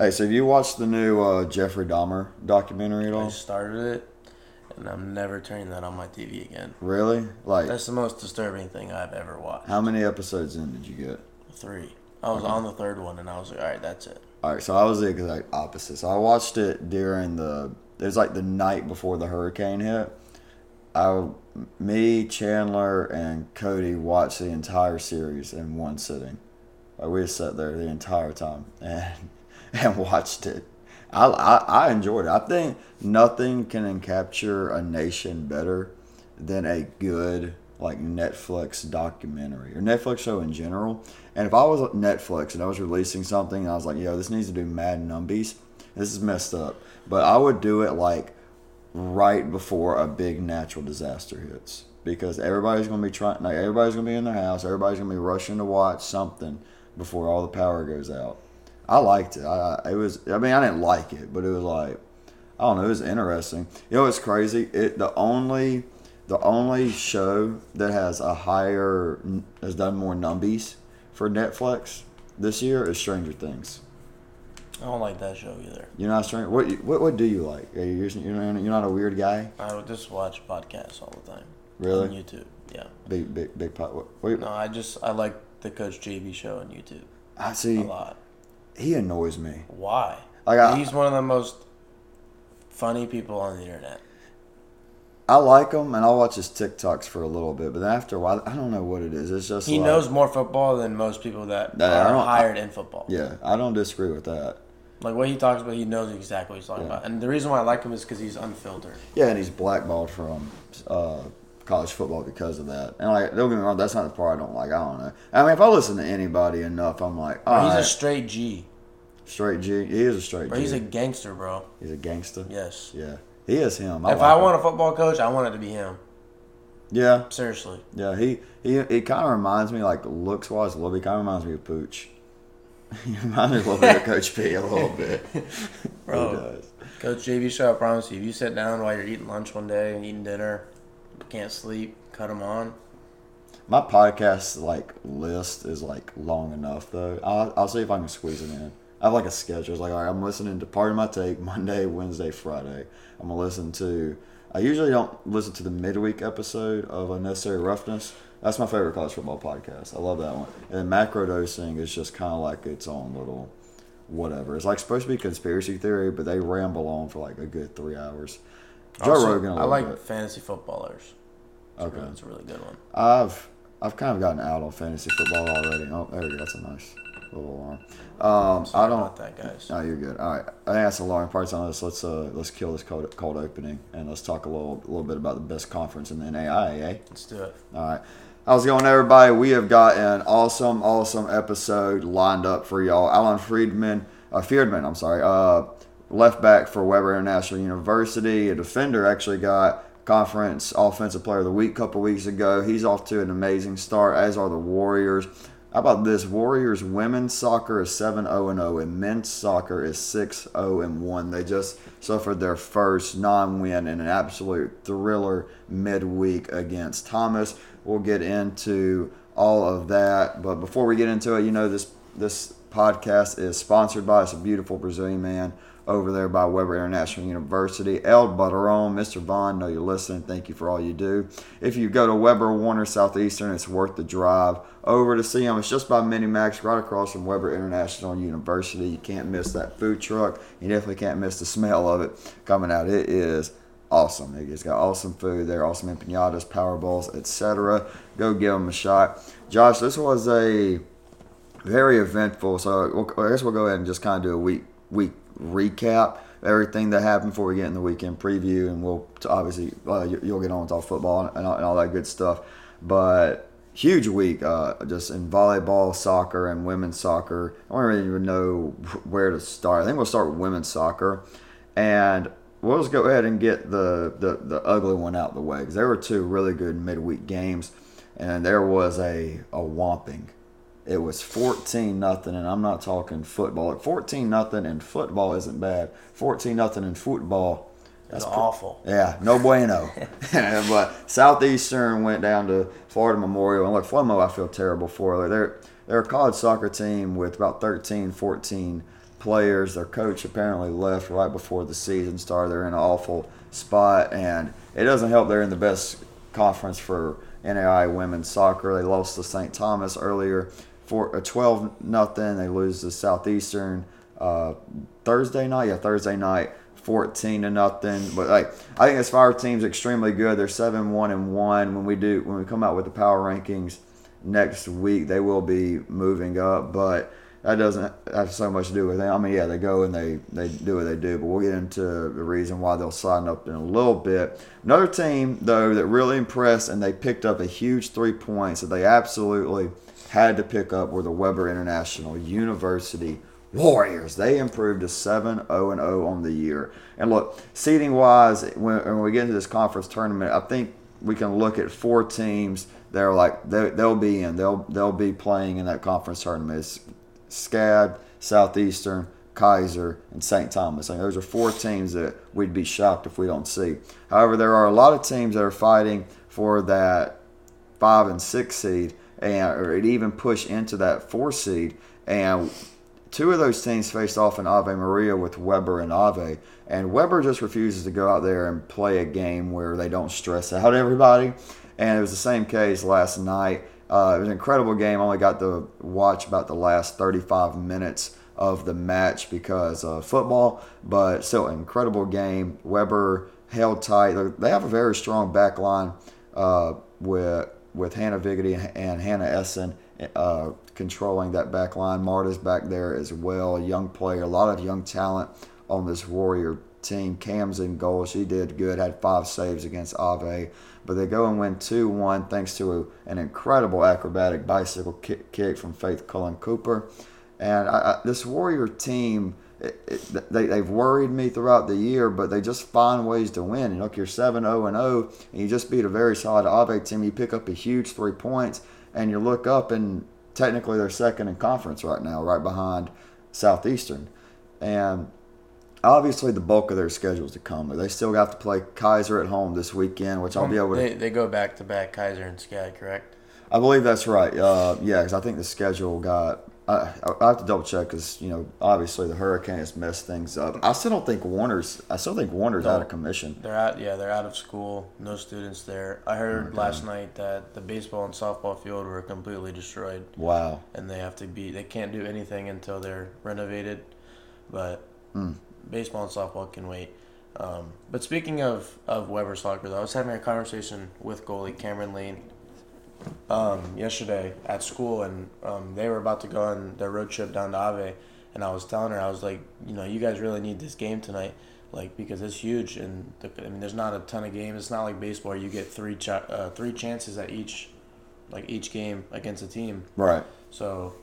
Hey, so have you watched the new uh, Jeffrey Dahmer documentary at all? I started it, and I'm never turning that on my TV again. Really? Like, That's the most disturbing thing I've ever watched. how many episodes in did you get? Three. I was on the third one, and I was like, all right, that's it. All right, so I was the exact opposite. So I watched it during the. It was like the night before the hurricane hit. I, me, Chandler, and Cody watched the entire series in one sitting. Like we just sat there the entire time and and watched it. I, I I enjoyed it. I think nothing can capture a nation better than a good like Netflix documentary or Netflix show in general. And if I was Netflix and I was releasing something I was like, yo, this needs to do mad numbies, this is messed up. But I would do it like right before a big natural disaster hits. Because everybody's gonna be trying like everybody's gonna be in their house, everybody's gonna be rushing to watch something before all the power goes out. I liked it. I it was I mean I didn't like it, but it was like I don't know, it was interesting. You know what's crazy? It the only the only show that has a higher has done more numbies for Netflix this year is Stranger Things. I don't like that show either. You're not stranger. What what what do you like? Are you you're not, you're not a weird guy? I would just watch podcasts all the time. Really? On YouTube. Yeah. Big big big pot. What, what, No, I just I like the Coach JB show on YouTube I see. A lot. He annoys me. Why? Like I, He's one of the most funny people on the internet. I like him and I'll watch his TikToks for a little bit, but then after a while, I don't know what it is. It's just He like- knows more football than most people that I are don't- hired in football. Yeah, I don't disagree with that. Like what he talks about, he knows exactly what he's talking Yeah. about. And the reason why I like him is because he's unfiltered. Yeah, and he's blackballed from uh, college football because of that. And like, don't get me wrong, that's not the part I don't like. I don't know. I mean, if I listen to anybody enough, I'm like, Bro, he's a straight G. straight G. He is a straight Bro, G. he's a gangster, bro. he's a gangster. Yes. Yeah, he is him. if like I him. want a football coach, I want it to be him. yeah, Seriously. yeah, he he he kind of reminds me, like looks wise, a little bit. Kind of reminds me of Pooch. he reminds me a little bit of Coach P, a little bit. Bro. he does. Coach JB show, I promise you, if you sit down while you're eating lunch one day and eating dinner, can't sleep, cut them on. My podcast like list is like long enough though. I'll, I'll see if I can squeeze it in. I have like a schedule. It's like all right, I'm listening to Pardon My Take Monday, Wednesday, Friday. I'm gonna listen to. I usually don't listen to the midweek episode of Unnecessary Roughness. That's my favorite college football podcast. I love that one. And Macrodosing is just kind of like its own little whatever. It's like supposed to be conspiracy theory, but they ramble on for like a good three hours. Joe Also, Rogan, I like bit. fantasy footballers. It's Okay. really- it's a really good one. I've I've kind of gotten out on fantasy football already. Oh, there we go. That's a nice little alarm. Um, I don't. about that, guys. No, you're good. All right. I think that's the alarm parts on this. Let's uh let's kill this cold, cold opening and let's talk a little a little bit about the best conference in the NAIA. Let's do it. All right. How's it going, everybody? We have got an awesome, awesome episode lined up for y'all. Alan Friedman, uh, Firdman, I'm sorry, uh, left back for Webber International University. A defender actually got conference offensive player of the week a couple weeks ago. He's off to an amazing start, as are the Warriors. How about this? Warriors women's soccer is 7 0 0, and men's soccer is 6 0 1. They just suffered their first non win in an absolute thriller midweek against Thomas. We'll get into all of that. But before we get into it, you know, this, this podcast is sponsored by us, a beautiful Brazilian man over there by Webber International University. El Butteron, Mr. Vaughn, know you're listening. Thank you for all you do. If you go to Webber Warner Southeastern, it's worth the drive over to see him. It's just by Minimax, right across from Webber International University. You can't miss that food truck. You definitely can't miss the smell of it coming out. It is awesome. It's got awesome food there, awesome empanadas, power balls, etc. Go give them a shot. Josh, this was a very eventful. So I guess we'll go ahead and just kind of do a week week recap everything that happened before we get in the weekend preview, and we'll obviously uh, you- you'll get on with all football and all, and all that good stuff. But huge week, uh, just in volleyball, soccer, and women's soccer. I don't really even know where to start. I think we'll start with women's soccer, and we'll just go ahead and get the the, the ugly one out the way because there were two really good midweek games, and there was a a whomping. It was 14 nothing, and I'm not talking football. Like 14 nothing in football isn't bad. 14 nothing in football, That's pre- awful. yeah, no bueno. but Southeastern went down to Florida Memorial, and look, Flomo, I feel terrible for. Like they're they're a college soccer team with about 13, 14 players. Their coach apparently left right before the season started. They're in an awful spot, and it doesn't help. They're in the best conference for NAI women's soccer. They lost to St. Thomas earlier for a 12 nothing. They lose to Southeastern uh, Thursday night. Yeah, Thursday night. 14 to nothing. But like I think this fire team's extremely good. They're seven one and one. When we do when we come out with the power rankings next week, they will be moving up. But that doesn't have so much to do with them. I mean, yeah, they go and they, they do what they do, but we'll get into the reason why they'll sign up in a little bit. Another team, though, that really impressed and they picked up a huge three points that they absolutely had to pick up were the Webber International University Warriors. They improved to 7 0 0 on the year. And look, seeding wise, when, when we get into this conference tournament, I think we can look at four teams that are like they, they'll be in, they'll they'll be playing in that conference tournament. It's SCAD, Southeastern, Keiser, and St. Thomas. Mean, those are four teams that we'd be shocked if we don't see. However, there are a lot of teams that are fighting for that five and six seed, and or it even push into that four seed. And two of those teams faced off in Ave Maria with Webber and Ave, and Webber just refuses to go out there and play a game where they don't stress out everybody. And it was the same case last night. Uh, it was an incredible game. I only got to watch about the last 35 minutes of the match because of football, but still an incredible game. Webber held tight. They have a very strong back line uh, with with Hannah Vigety and Hannah Essen uh, controlling that back line. Marta's back there as well, young player, a lot of young talent on this Warrior team. Cam's in goal. She did good, had five saves against Ave. But they go and win 2 1 thanks to a, an incredible acrobatic bicycle kick, kick from Faith Cullen Cooper. And I, I, this Warrior team, it, it, they, they've worried me throughout the year, but they just find ways to win. And look, you're 7 0 and 0, and you just beat a very solid Ave team. You pick up a huge three points, and you look up, and technically they're second in conference right now, right behind Southeastern. And obviously the bulk of their schedules to come. They still have to play Keiser at home this weekend, which I'll be able to. They, they go back to back Keiser and SCAD, correct? I believe that's right. Uh, yeah, because I think the schedule got. I, I have to double check because you know obviously the hurricane has messed things up. I still don't think Warner's. I still think Warner's no, out of commission. They're out. Yeah, they're out of school. No students there. I heard last night that the baseball and softball field were completely destroyed. Wow. And they have to be. They can't do anything until they're renovated. But mm baseball and softball can wait. Um, but speaking of, of Webber soccer, though, I was having a conversation with goalie Cameron Lane um, yesterday at school, and um, they were about to go on their road trip down to Ave, and I was telling her, I was like, you know, you guys really need this game tonight, like because it's huge, and the, I mean, there's not a ton of games. It's not like baseball; you get three ch- uh, three chances at each, like each game against a team. Right. So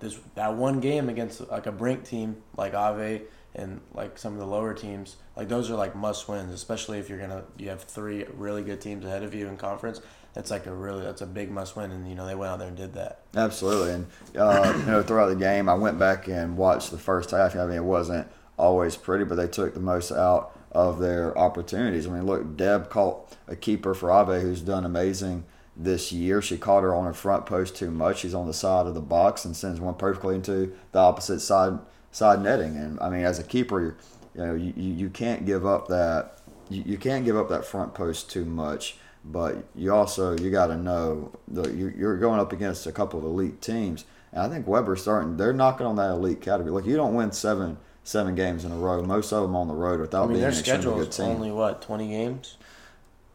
this that one game against like a Brink team like Ave and like some of the lower teams, like those are like must wins, especially if you're gonna you have three really good teams ahead of you in conference. That's like a really that's a big must win, and you know they went out there and did that. Absolutely, and uh, you know throughout the game, I went back and watched the first half. I mean, it wasn't always pretty, but they took the most out of their opportunities. I mean, look, Deb caught a keeper for Ave who's done amazing this year. She caught her on her front post too much. She's on the side of the box and sends one perfectly into the opposite side side netting. And I mean, as a keeper, you know, you, you can't give up that you, you can't give up that front post too much. But you also you got to know that you're going up against a couple of elite teams, and I think Webber's starting. They're knocking on that elite category. Like you don't win seven seven games in a row. Most of them on the road without I mean, being an extremely good team. Only what twenty games?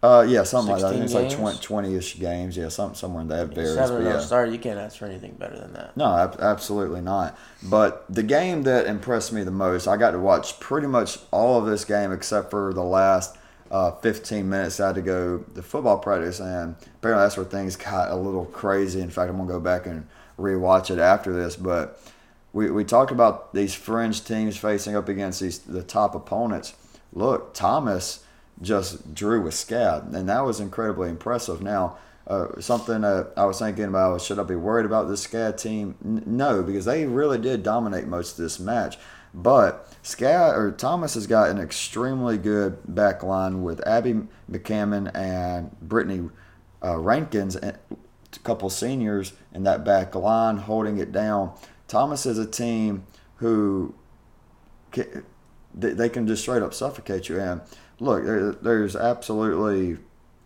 Uh, yeah, something like that. I think it's like 20, ish games. Yeah, something somewhere in that varies. Seven yeah. start. You can't ask for anything better than that. No, ab- absolutely not. But the game that impressed me the most, I got to watch pretty much all of this game except for the last uh, 15 minutes. Had to go to football practice, and apparently that's where things got a little crazy. In fact, I'm gonna go back and rewatch it after this. But we, we talked about these fringe teams facing up against these the top opponents. Look, Thomas just drew with SCAD, and that was incredibly impressive. Now, uh, something that I was thinking about should I be worried about this SCAD team? N- no, because they really did dominate most of this match. But SCAD or Thomas has got an extremely good back line with Abby McCammon and Brittany uh, Rankins, a couple seniors in that back line holding it down. Thomas is a team who they, they can just straight up suffocate you. And look, there, there's absolutely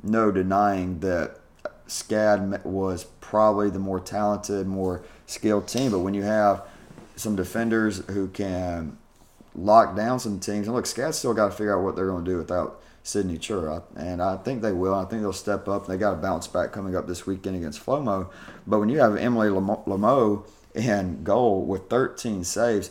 no denying that SCAD was probably the more talented, more skilled team. But when you have some defenders who can lock down some teams, and look, SCAD still got to figure out what they're going to do without Sydney Chura. And I think they will. I think they'll step up. They got a bounce back coming up this weekend against Flomo. But when you have Emily Lamo in goal with 13 saves,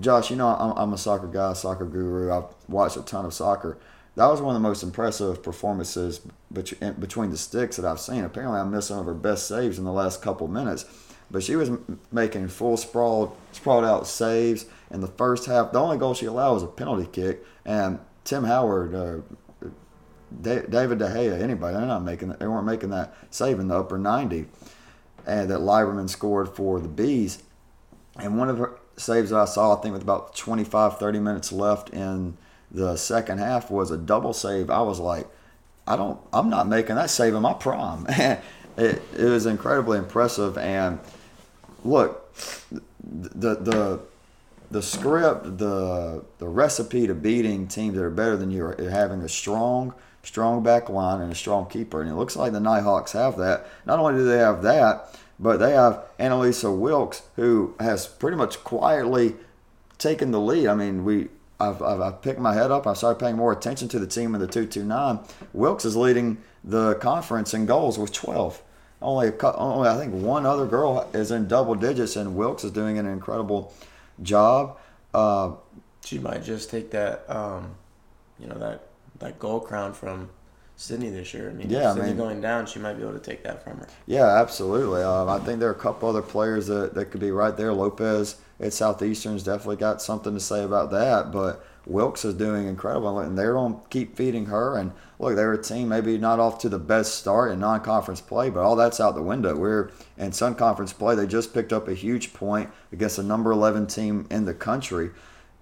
Josh, you know I'm a soccer guy, soccer guru. I've watched a ton of soccer. That was one of the most impressive performances between the sticks that I've seen. Apparently, I missed some of her best saves in the last couple minutes, but she was making full sprawled, sprawled out saves in the first half. The only goal she allowed was a penalty kick, and Tim Howard, uh, David De Gea, anybody, they're not making they weren't making that save in the upper 90, and that Liberman scored for the Bees. And one of her saves that I saw, I think with about 25, 30 minutes left in the second half, was a double save. I was like, I don't, I'm not making that save in my prime. it, it was incredibly impressive. And look, the the the script, the the recipe to beating teams that are better than you are having a strong, strong back line and a strong keeper. And it looks like the Nighthawks have that. Not only do they have that, but they have Annalisa Wilkes, who has pretty much quietly taken the lead. I mean, we I've, I've, I've picked my head up. I started paying more attention to the team in the 229. Wilkes is leading the conference in goals with 12. Only, a, only I think one other girl is in double digits, and Wilkes is doing an incredible – job. Uh, she might just take that, um, you know, that that gold crown from Sydney this year. I mean, yeah, Sydney I mean, going down, she might be able to take that from her. Yeah, absolutely. Um, I think there are a couple other players that, that could be right there. Lopez at Southeastern's definitely got something to say about that, but Wilkes is doing incredible, and they're going to keep feeding her. And look, they're a team maybe not off to the best start in non-conference play, but all that's out the window. We're in Sun Conference play. They just picked up a huge point against the number 11 team in the country,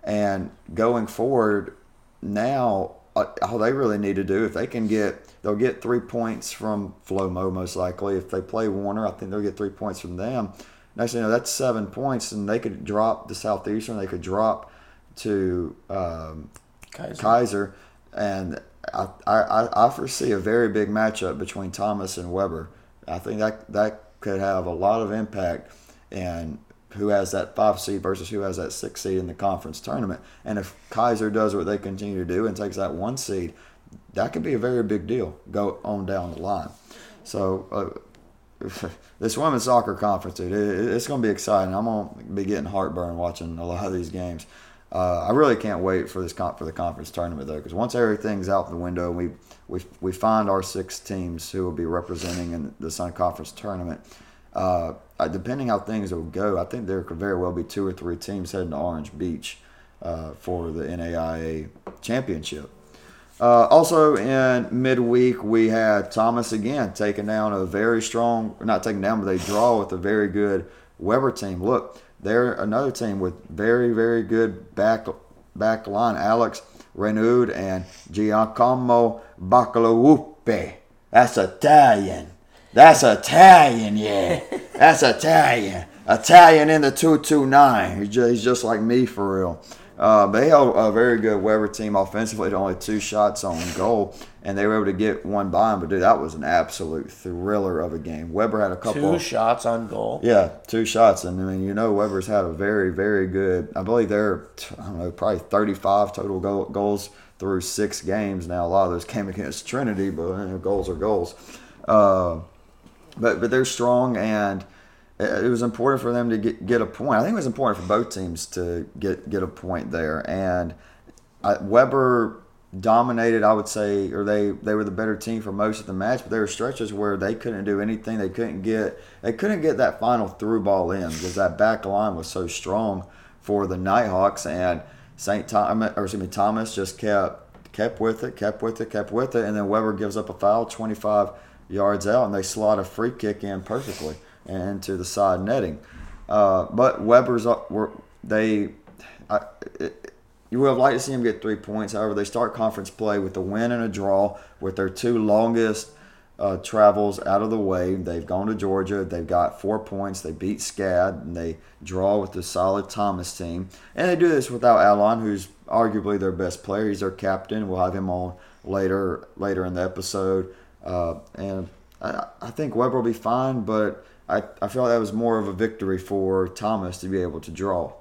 and going forward now, uh, all they really need to do if they can get they'll get three points from Flomo most likely. If they play Warner, I think they'll get three points from them. Next thing you know, that's seven points, and they could drop the Southeastern. They could drop to um, Keiser. Keiser. and I, I, I foresee a very big matchup between Thomas and Webber. I think that that could have a lot of impact in who has that five seed versus who has that six seed in the conference tournament. And if Keiser does what they continue to do and takes that one seed, that could be a very big deal go on down the line. So uh, this women's soccer conference, dude, it, it's going to be exciting. I'm going to be getting heartburn watching a lot of these games. Uh, I really can't wait for this comp- for the conference tournament though, because once everything's out the window, we we we find our six teams who will be representing in the Sun Conference tournament. Uh, depending how things will go, I think there could very well be two or three teams heading to Orange Beach uh, for the NAIA championship. Uh, also in midweek, we had Thomas again taking down a very strong, not taking down, but they draw with a very good Webber team. Look, they're another team with very, very good back back line. Alex Renaud and Giacomo Bacalaupe. That's Italian. That's Italian, yeah. That's Italian. Italian in the 229. He's just, he's just like me for real. Uh, they held a very good Webber team offensively to only two shots on goal, and they were able to get one by him. But dude, that was an absolute thriller of a game. Webber had a couple two shots on goal. Yeah, two shots, and I mean, you know, Webber's had a very, very good. I believe they're I don't know, probably thirty-five total goal, goals through six games now. A lot of those came against Trinity, but you know, goals are goals. Uh, but but they're strong and it was important for them to get, get a point. I think it was important for both teams to get get a point there. And uh, Webber dominated, I would say, or they they were the better team for most of the match. But there were stretches where they couldn't do anything. They couldn't get they couldn't get that final through ball in because that back line was so strong for the Nighthawks and Saint Thomas or excuse me Thomas just kept kept with it, kept with it, kept with it, and then Webber gives up a foul 25 yards out, and they slot a free kick in perfectly and to the side netting. Uh, but Webber's were they. I, you would have liked to see them get three points. However, they start conference play with a win and a draw with their two longest uh, travels out of the way. They've gone to Georgia. They've got four points. They beat SCAD and they draw with the solid Thomas team. And they do this without Alon, who's arguably their best player. He's their captain. We'll have him on later later in the episode. Uh, and I, I think Webber will be fine, but I, I feel like that was more of a victory for Thomas to be able to draw.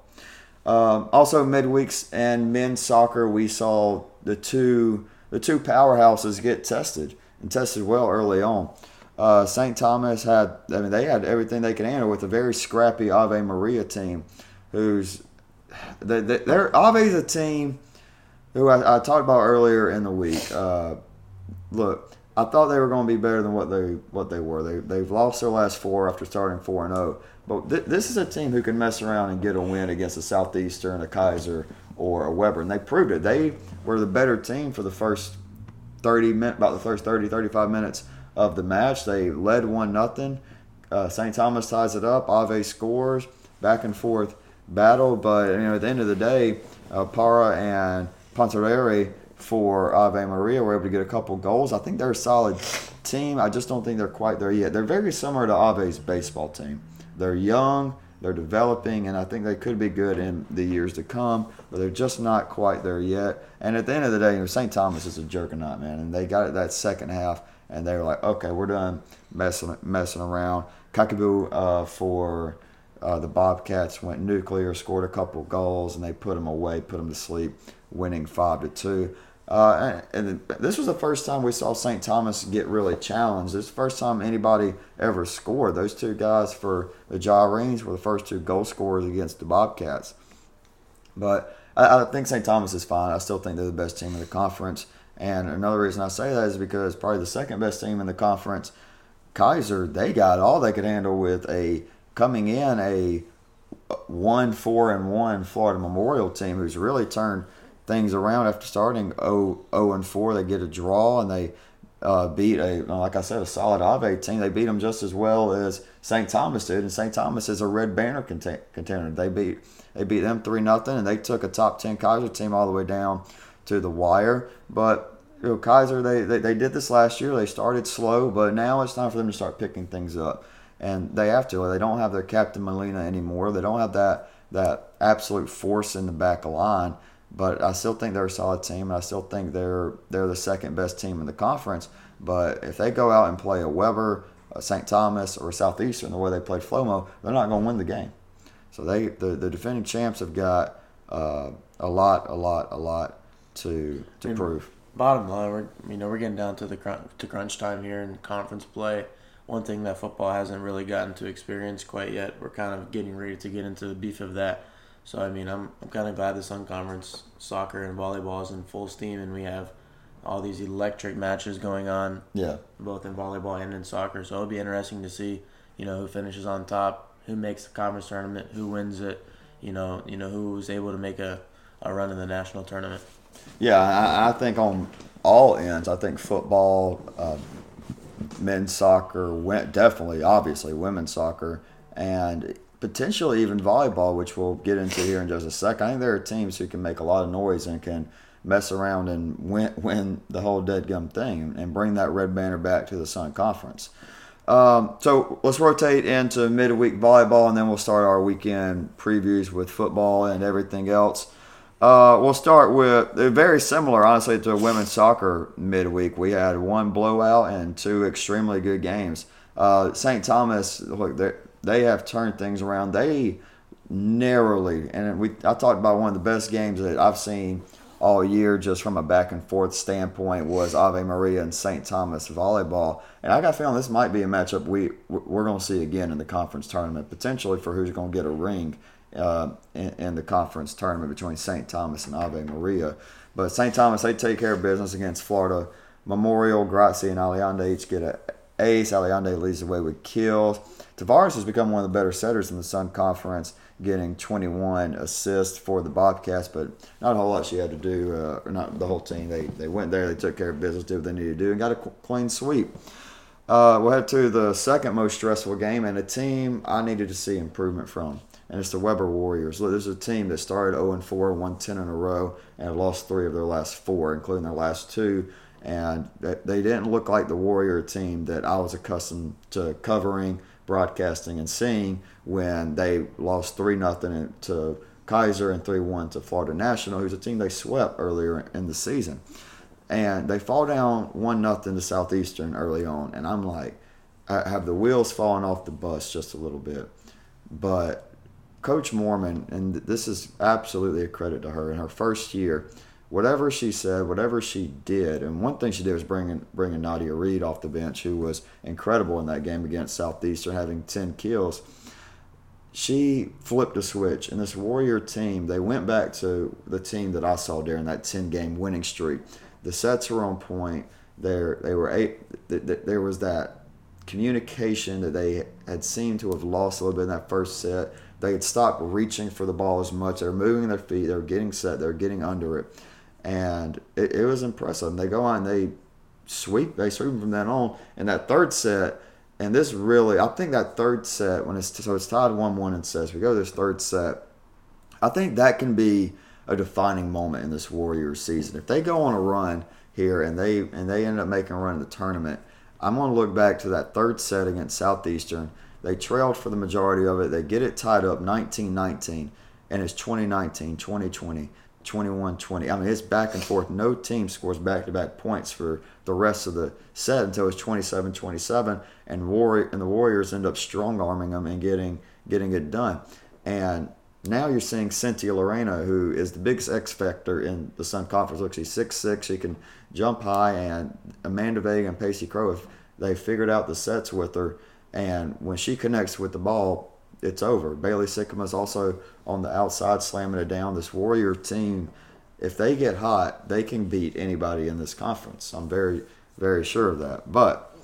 Um, also, midweeks and men's soccer, we saw the two the two powerhouses get tested and tested well early on. Uh, St. Thomas had, I mean, they had everything they could handle with a very scrappy Ave Maria team, who's they, they, they're Ave's a team who I, I, talked about earlier in the week. Uh, look, I thought they were going to be better than what they what they were. They they've lost their last four after starting four and zero. Oh. But th- this is a team who can mess around and get a win against a Southeastern, a Keiser, or a Webber, and they proved it. They were the better team for the first 30 minutes, about the first 30, 35 minutes of the match. They led one nothing. Uh, St. Thomas ties it up. Ave scores. Back and forth battle, but you know at the end of the day, uh, Para and Pontareri for Ave Maria were able to get a couple goals. I think they're a solid team. I just don't think they're quite there yet. They're very similar to Ave's baseball team. They're young, they're developing, and I think they could be good in the years to come, but they're just not quite there yet. And at the end of the day, you know, St. Thomas is a juggernaut, man, and they got it that second half, and they were like, okay, we're done messing messing around. Kakabu uh, for uh, the Bobcats went nuclear, scored a couple goals, and they put them away, put them to sleep, winning five to two. Uh, and, this was the first time we saw St. Thomas get really challenged. Is the first time anybody ever scored. Those two guys for the Gyrenes were the first two goal scorers against the Bobcats. But I, I think St. Thomas is fine. I still think they're the best team in the conference. And another reason I say that is because probably the second best team in the conference, Keiser, they got all they could handle with a coming in a one four and one Florida Memorial team who's really turned things around after starting 0, 0 and 4. They get a draw and they uh, beat a, like I said, a solid Ave team. They beat them just as well as St. Thomas did, and St. Thomas is a red banner contender. They beat they beat them three nothing, and they took a top ten Keiser team all the way down to the wire. But you know, Keiser, they, they they did this last year. They started slow, but now it's time for them to start picking things up, and they have to. They don't have their captain Molina anymore. They don't have that that absolute force in the back line. But I still think they're a solid team, and I still think they're they're the second best team in the conference. But if they go out and play a Webber, a St. Thomas, or a Southeastern the way they played Flomo, they're not going to win the game. So they the, the defending champs have got uh, a lot, a lot, a lot to to prove. Bottom line, we're you know we're getting down to the to crunch time here in conference play. One thing that football hasn't really gotten to experience quite yet. We're kind of getting ready to get into the beef of that so I mean, I'm I'm kind of glad the Sun Conference soccer and volleyball is in full steam, and we have all these electric matches going on. Yeah. Both in volleyball and in soccer, so it'll be interesting to see, you know, who finishes on top, who makes the conference tournament, who wins it, you know, you know, who's able to make a, a run in the national tournament. Yeah, I, I think on all ends, I think football, uh, men's soccer, definitely, obviously, women's soccer, and potentially even volleyball, which we'll get into here in just a second. I think there are teams who can make a lot of noise and can mess around and win, win the whole dead gum thing and bring that red banner back to the Sun Conference. Um, so let's rotate into midweek volleyball and then we'll start our weekend previews with football and everything else. Uh, we'll start with they're very similar, honestly, to women's soccer midweek. We had one blowout and two extremely good games. Uh, St. Thomas, look, they have turned things around. They narrowly, and we I talked about one of the best games that I've seen all year, just from a back and forth standpoint, was Ave Maria and St. Thomas volleyball. And I got a feeling this might be a matchup we we're going to see again in the conference tournament, potentially for who's going to get a ring uh, in, in, the conference tournament between St. Thomas and Ave Maria. But St. Thomas, they take care of business against Florida Memorial, Grazie, and Aliande each get an ace. Aliande leads the way with kills. Tavares has become one of the better setters in the Sun Conference, getting 21 assists for the Bobcats, but not a whole lot she had to do, uh, or not the whole team. They, they went there, they took care of business, did what they needed to do, and got a clean sweep. Uh, we'll head to the second most stressful game, and a team I needed to see improvement from, and it's the Webber Warriors. Look, this is a team that started 0 4, won 10 in a row, and lost three of their last four, including their last two and they didn't look like the Warrior team that I was accustomed to covering, broadcasting, and seeing when they lost three nothing to Keiser and three one to Florida National, who's a team they swept earlier in the season, and they fall down one nothing to Southeastern early on, and I'm like, I have the wheels falling off the bus just a little bit, but Coach Mormon, and this is absolutely a credit to her in her first year whatever she said, whatever she did, and one thing she did was bringing bringing Nadia Reed off the bench, who was incredible in that game against Southeastern, having ten kills. She flipped a switch, and this Warrior team, they went back to the team that I saw during that ten game winning streak. The sets were on point. There, they were eight. There was that communication that they had seemed to have lost a little bit in that first set. They had stopped reaching for the ball as much. They were moving their feet. They were getting set. They were getting under it and it, it was impressive. And they go on, they sweep, they sweep from then on. And that third set, and this really, I think that third set when it's so it's tied one one and says we go to this third set. I think that can be a defining moment in this Warriors season. If they go on a run here and they and they end up making a run in the tournament, I'm going to look back to that third set against Southeastern. They trailed for the majority of it. They get it tied up 19-19 and it's 2019, 2020. 21 20. I mean, it's back and forth. No team scores back to back points for the rest of the set until it's 27 27. And, Warrior, and the Warriors end up strong arming them and getting, getting it done. And now you're seeing Cynthia Lorena, who is the biggest X factor in the Sun Conference. Look, she's 6'6, she can jump high, and Amanda Vega and Pacey Crow, if they figured out the sets with her, and when she connects with the ball, it's over. Bailey is also on the outside slamming it down. This Warrior team, if they get hot, they can beat anybody in this conference. I'm very, very sure of that. But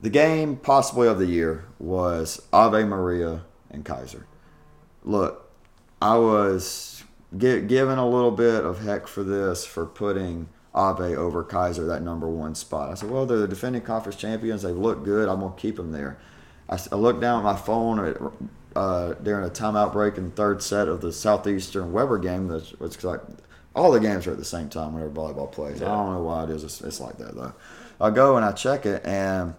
the game possibly of the year was Ave Maria and Keiser. Look, I was get, given a little bit of heck for this for putting Ave over Keiser that number one spot. I said, well, they're the defending conference champions. They look good. I'm gonna keep them there. I, I looked down at my phone at, uh, during a timeout break in the third set of the Southeastern Webber game. That's it's like all the games are at the same time whenever volleyball plays. Yeah. I don't know why it is. It's, it's, like that though. I go and I check it, and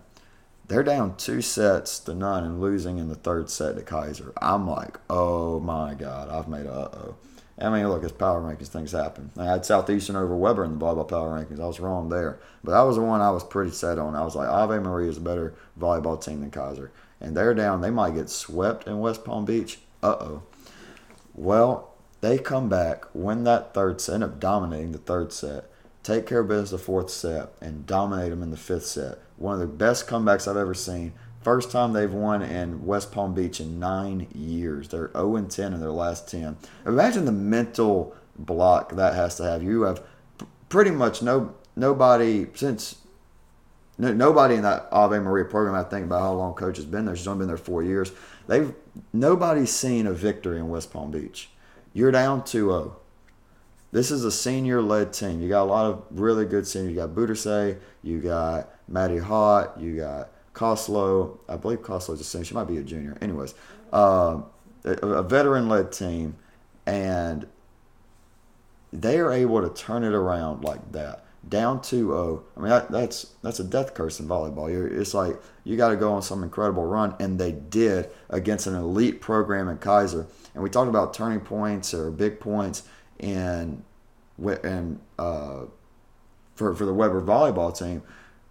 they're down two sets to none and losing in the third set to Keiser. I'm like, oh my god, I've made a uh oh. I mean, look, it's power rankings. Things happen. I had Southeastern over Webber in the volleyball power rankings. I was wrong there, but that was the one I was pretty set on. I was like, Ave Maria is a better volleyball team than Keiser, and they're down. They might get swept in West Palm Beach. Uh oh. Well, they come back, win that third set, end up dominating the third set, take care of business the fourth set, and dominate them in the fifth set. One of the best comebacks I've ever seen. First time they've won in West Palm Beach in nine years. They're 0 and 10 in their last 10. Imagine the mental block that has to have. You have pretty much no nobody since no, nobody in that Ave Maria program. I think about how long coach has been there. She's only been there four years. They've nobody's seen a victory in West Palm Beach. You're down 2-0. This is a senior-led team. You got a lot of really good seniors. You got Budersay, you got Maddie Hott, you got Coslow, I believe Coslow's a senior. She might be a junior. Anyways, uh, a, a veteran-led team, and they are able to turn it around like that, down 2-0. I mean, that, that's that's a death curse in volleyball. You're, it's like you got to go on some incredible run, and they did against an elite program in Keiser. And we talked about turning points or big points in and uh, for for the Webber volleyball team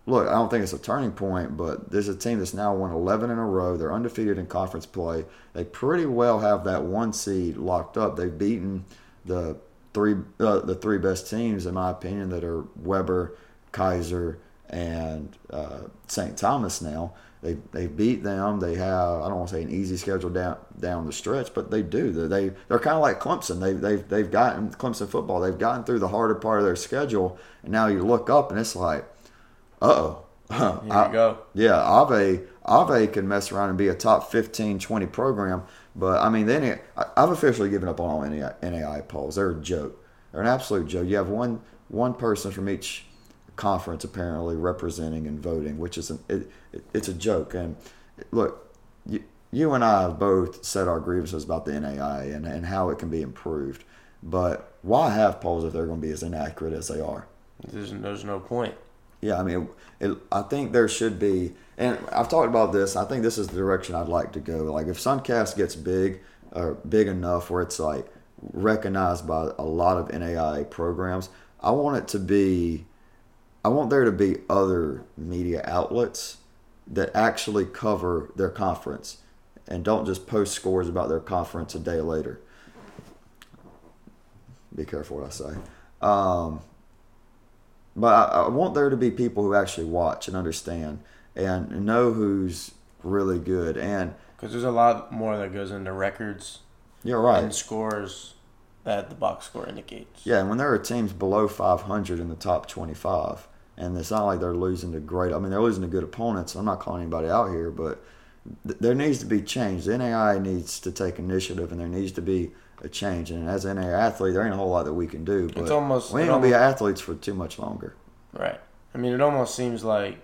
look, I don't think it's a turning point, but there's a team that's now won 11 in a row. They're undefeated in conference play. They pretty well have that one seed locked up. They've beaten the three uh, the three best teams, in my opinion, that are Webber, Keiser, and uh, St. Thomas now. They they beat them. They have I don't want to say an easy schedule down down the stretch, but they do. They they're kind of like Clemson. They they've they've gotten Clemson football. They've gotten through the harder part of their schedule, and now you look up and it's like uh oh. Here you go. Yeah, Ave Ave can mess around and be a top 15, 20 program. But I mean, then I've officially given up on all NAI polls. They're a joke. They're an absolute joke. You have one one person from each conference apparently representing and voting, which is an, it, it, it's a joke. And look, you, you and I have both said our grievances about the NAI and, and how it can be improved. But why have polls if they're going to be as inaccurate as they are? There's there's no point. Yeah, I mean, it, I think there should be, and I've talked about this. I think this is the direction I'd like to go. Like, if Suncast gets big or big enough where it's like recognized by a lot of NAIA programs, I want it to be, I want there to be other media outlets that actually cover their conference and don't just post scores about their conference a day later. Be careful what I say. Um, but I, I want there to be people who actually watch and understand and know who's really good. And Because there's a lot more that goes into records you're right. and scores that the box score indicates. Yeah, and when there are teams below 500 in the top 25, and it's not like they're losing to great. I mean, they're losing to good opponents. I'm not calling anybody out here, but th- there needs to be change. The NAI needs to take initiative, and there needs to be a change. And as an athlete, there ain't a whole lot that we can do. But It's almost- we ain't gonna be athletes for too much longer. Right. I mean, it almost seems like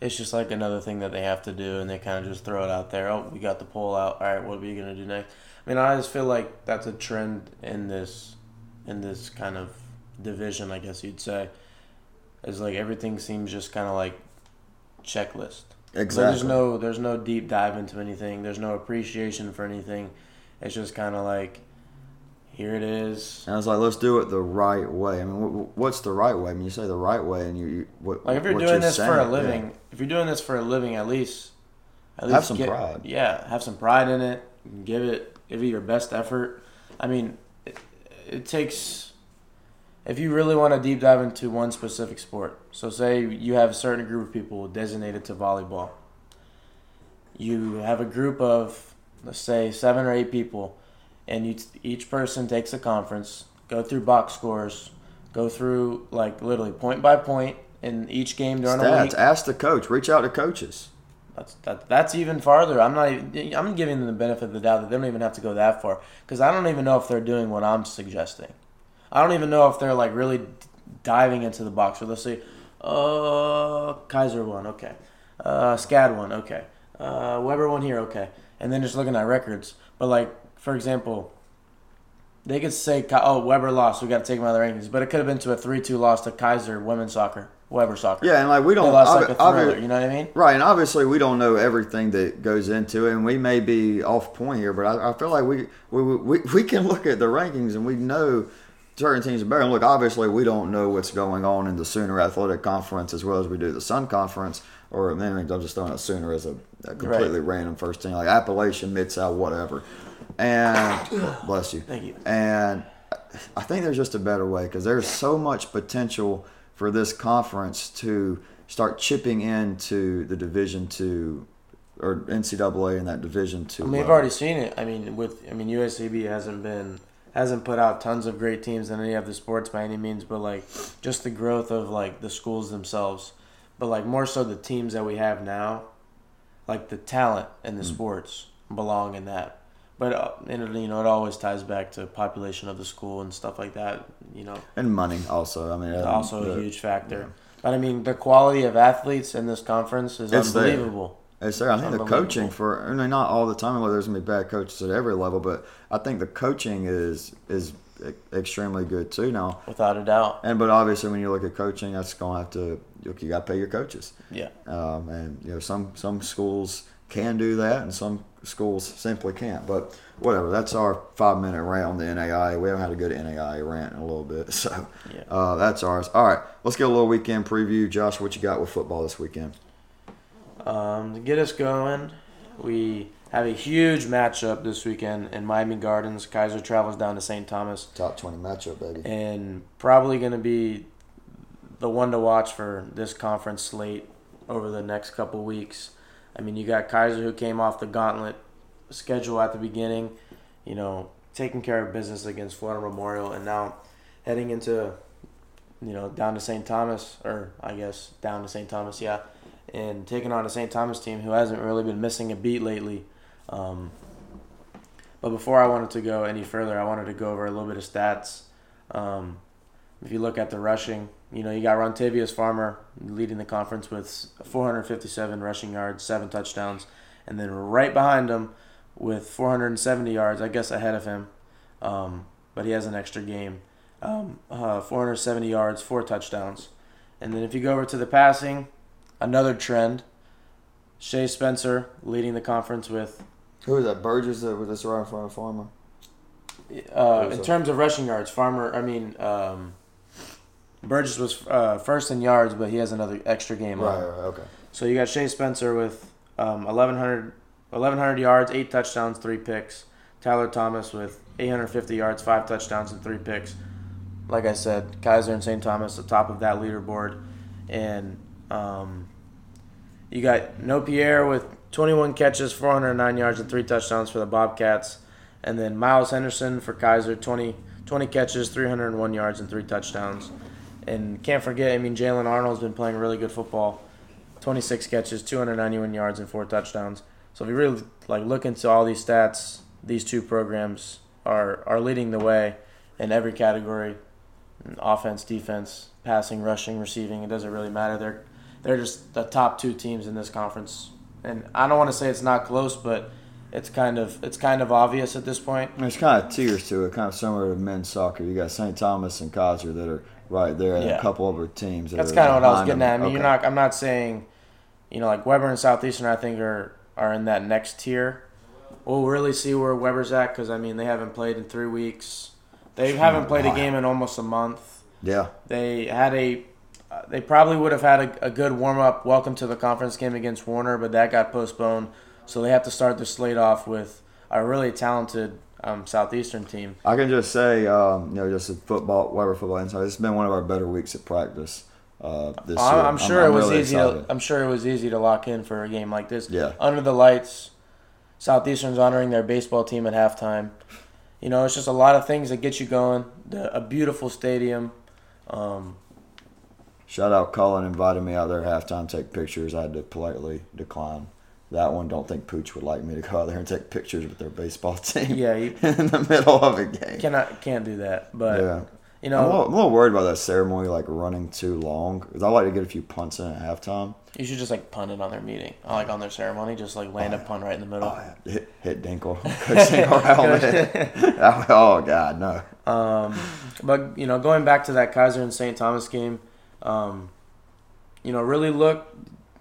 it's just like another thing that they have to do, and they kind of just throw it out there. Oh, we got the poll out. All right, what are we gonna do next? I mean, I just feel like that's a trend in this, in this kind of division, I guess you'd say. Is like everything seems just kind of like checklist. So Exactly. there's no there's no deep dive into anything. There's no appreciation for anything. It's just kind of like, here it is. And I was like, let's do it the right way. I mean, wh- what's the right way? I mean, you say the right way, and you, you what, Like if you're what doing this for a saying, yeah. living, if you're doing this for a living, at least, at Have some get- pride. Yeah, have some pride in it. Give it, give it your best effort. I mean, it, it takes. If you really want to deep dive into one specific sport, so say you have a certain group of people designated to volleyball. You have a group of, let's say, seven or eight people, and you, each person takes a conference, go through box scores, go through like literally point by point in each game during a week. Stats. Ask the coach. Reach out to coaches. That's that, that's even farther. I'm not. Even, I'm giving them the benefit of the doubt that they don't even have to go that far because I don't even know if they're doing what I'm suggesting. I don't even know if they're like really diving into the box. Where they'll say, "Uh, Keiser won, okay. Uh, SCAD won, okay. Uh, Webber won here, okay." And then just looking at records. But like, for example, they could say, "Oh, Webber lost. We got to take him out of the rankings." But it could have been to a three-two loss to Keiser women's soccer, Webber soccer. Yeah, and like we don't. lost like a thriller. obvi- You know what I mean? Right, and obviously we don't know everything that goes into it, and we may be off point here, but I, I feel like we, we we we can look at the rankings and we know certain teams are better. And look, obviously we don't know what's going on in the Sooner Athletic Conference as well as we do the Sun Conference, or maybe I'm just throwing out Sooner as a, a completely random first team like Appalachian, Mid South, whatever. And bless you. Thank you. And I think there's just a better way because there's so much potential for this conference to start chipping into the Division Two or NCAA in that Division Two. I mean, we've already seen it. I mean, with I mean, USCB hasn't been hasn't put out tons of great teams in any of the sports by any means, but like just the growth of like the schools themselves, but like more so the teams that we have now, like the talent Mm. the sports belong in that. But uh, and, you know, it always ties back to population of the school and stuff like that. You know, and money also. I mean, um, also a huge factor. But I mean, the quality of athletes in this conference is It's there. unbelievable. It's there. I think the coaching for I mean, not all the time. Well, there's gonna be bad coaches at every level, but I think the coaching is is extremely good too now. Without a doubt. And but obviously, when you look at coaching, that's gonna have to you, you got to pay your coaches. Yeah. Um, and you know some some schools can do that, and some schools simply can't. But whatever. That's our five minute rant on the NAI. We haven't had a good NAI rant in a little bit, so Yeah. uh, that's ours. All right, let's get a little weekend preview. Josh, what you got with football this weekend? Um, to get us going, we have a huge matchup this weekend in Miami Gardens. Keiser travels down to St. Thomas, Top twenty matchup, baby. and probably going to be the one to watch for this conference slate over the next couple weeks. I mean, you got Keiser who came off the gauntlet schedule at the beginning, you know, taking care of business against Florida Memorial, and now heading into, you know, down to St. Thomas, or I guess down to St. Thomas, yeah, and taking on a St. Thomas team who hasn't really been missing a beat lately. Um, but before I wanted to go any further, I wanted to go over a little bit of stats. Um, if you look at the rushing, you know, you got Rontavious Farmer leading the conference with 457 rushing yards, seven touchdowns, and then right behind him with 470 yards, I guess ahead of him, um, but he has an extra game. um, uh, 470 yards, four touchdowns. And then if you go over to the passing, another trend. Shea Spencer leading the conference with, Who was that? Burgess that was this right in front of Farmer? uh, in that? terms of rushing yards, Farmer, I mean, um, Burgess was uh, first in yards, but he has another extra game Right, on. right, okay. So you got Shea Spencer with um, 1,100, 1,100 yards, eight touchdowns, three picks. Tyler Thomas with 850 yards, five touchdowns, and three picks. Like I said, Keiser and St. Thomas the top of that leaderboard, and um, you got No Pierre with 21 catches, 409 yards, and three touchdowns for the Bobcats, and then Miles Henderson for Keiser, 20, 20 catches, 301 yards, and three touchdowns. And can't forget, I mean, Jalen Arnold's been playing really good football. 26 catches, 291 yards, and four touchdowns. So if you really like look into all these stats, these two programs are are leading the way in every category: offense, defense, passing, rushing, receiving. It doesn't really matter. They're they're just the top two teams in this conference. And I don't want to say it's not close, but it's kind of it's kind of obvious at this point. There's kind of tiers to it, kind of similar to men's soccer. You got St. Thomas and Keiser that are right there, and Yeah. a couple other teams. That That's are kind of what I was getting them. at. I mean, you're not. I'm not saying, you know, like Webber and Southeastern. I think are are in that next tier. We'll really see where Webber's at because I mean they haven't played in three weeks. They haven't played a game in almost a month. Yeah, They had a. Uh, they probably would have had a, a good warm up welcome to the conference game against Warner, but that got postponed. So they have to start the slate off with a really talented um, Southeastern team. I can just say, um, you know, just a football, Webber football insight. It's been one of our better weeks at practice uh, this I'm, year. I'm sure it was really easy. excited. To, I'm sure it was easy to lock in for a game like this. Yeah. Under the lights, Southeastern's honoring their baseball team at halftime. You know, it's just a lot of things that get you going. The, a beautiful stadium. Um, Shout out Cullen invited me out there halftime to take pictures. I had to politely decline. That one, don't think Pooch would like me to go out there and take pictures with their baseball team yeah, you in the middle of a game. cannot can't do that. But yeah. you I'm, a know, little, I'm a little worried about that ceremony like running too long because I like to get a few punts in at halftime. you should just like punt it on their meeting, like on their ceremony. Just like land a punt right in the middle. Oh, hit, hit Dinkle oh God, no. Um, but you know, going back to that Keiser and St. Thomas game, um, you know, really look,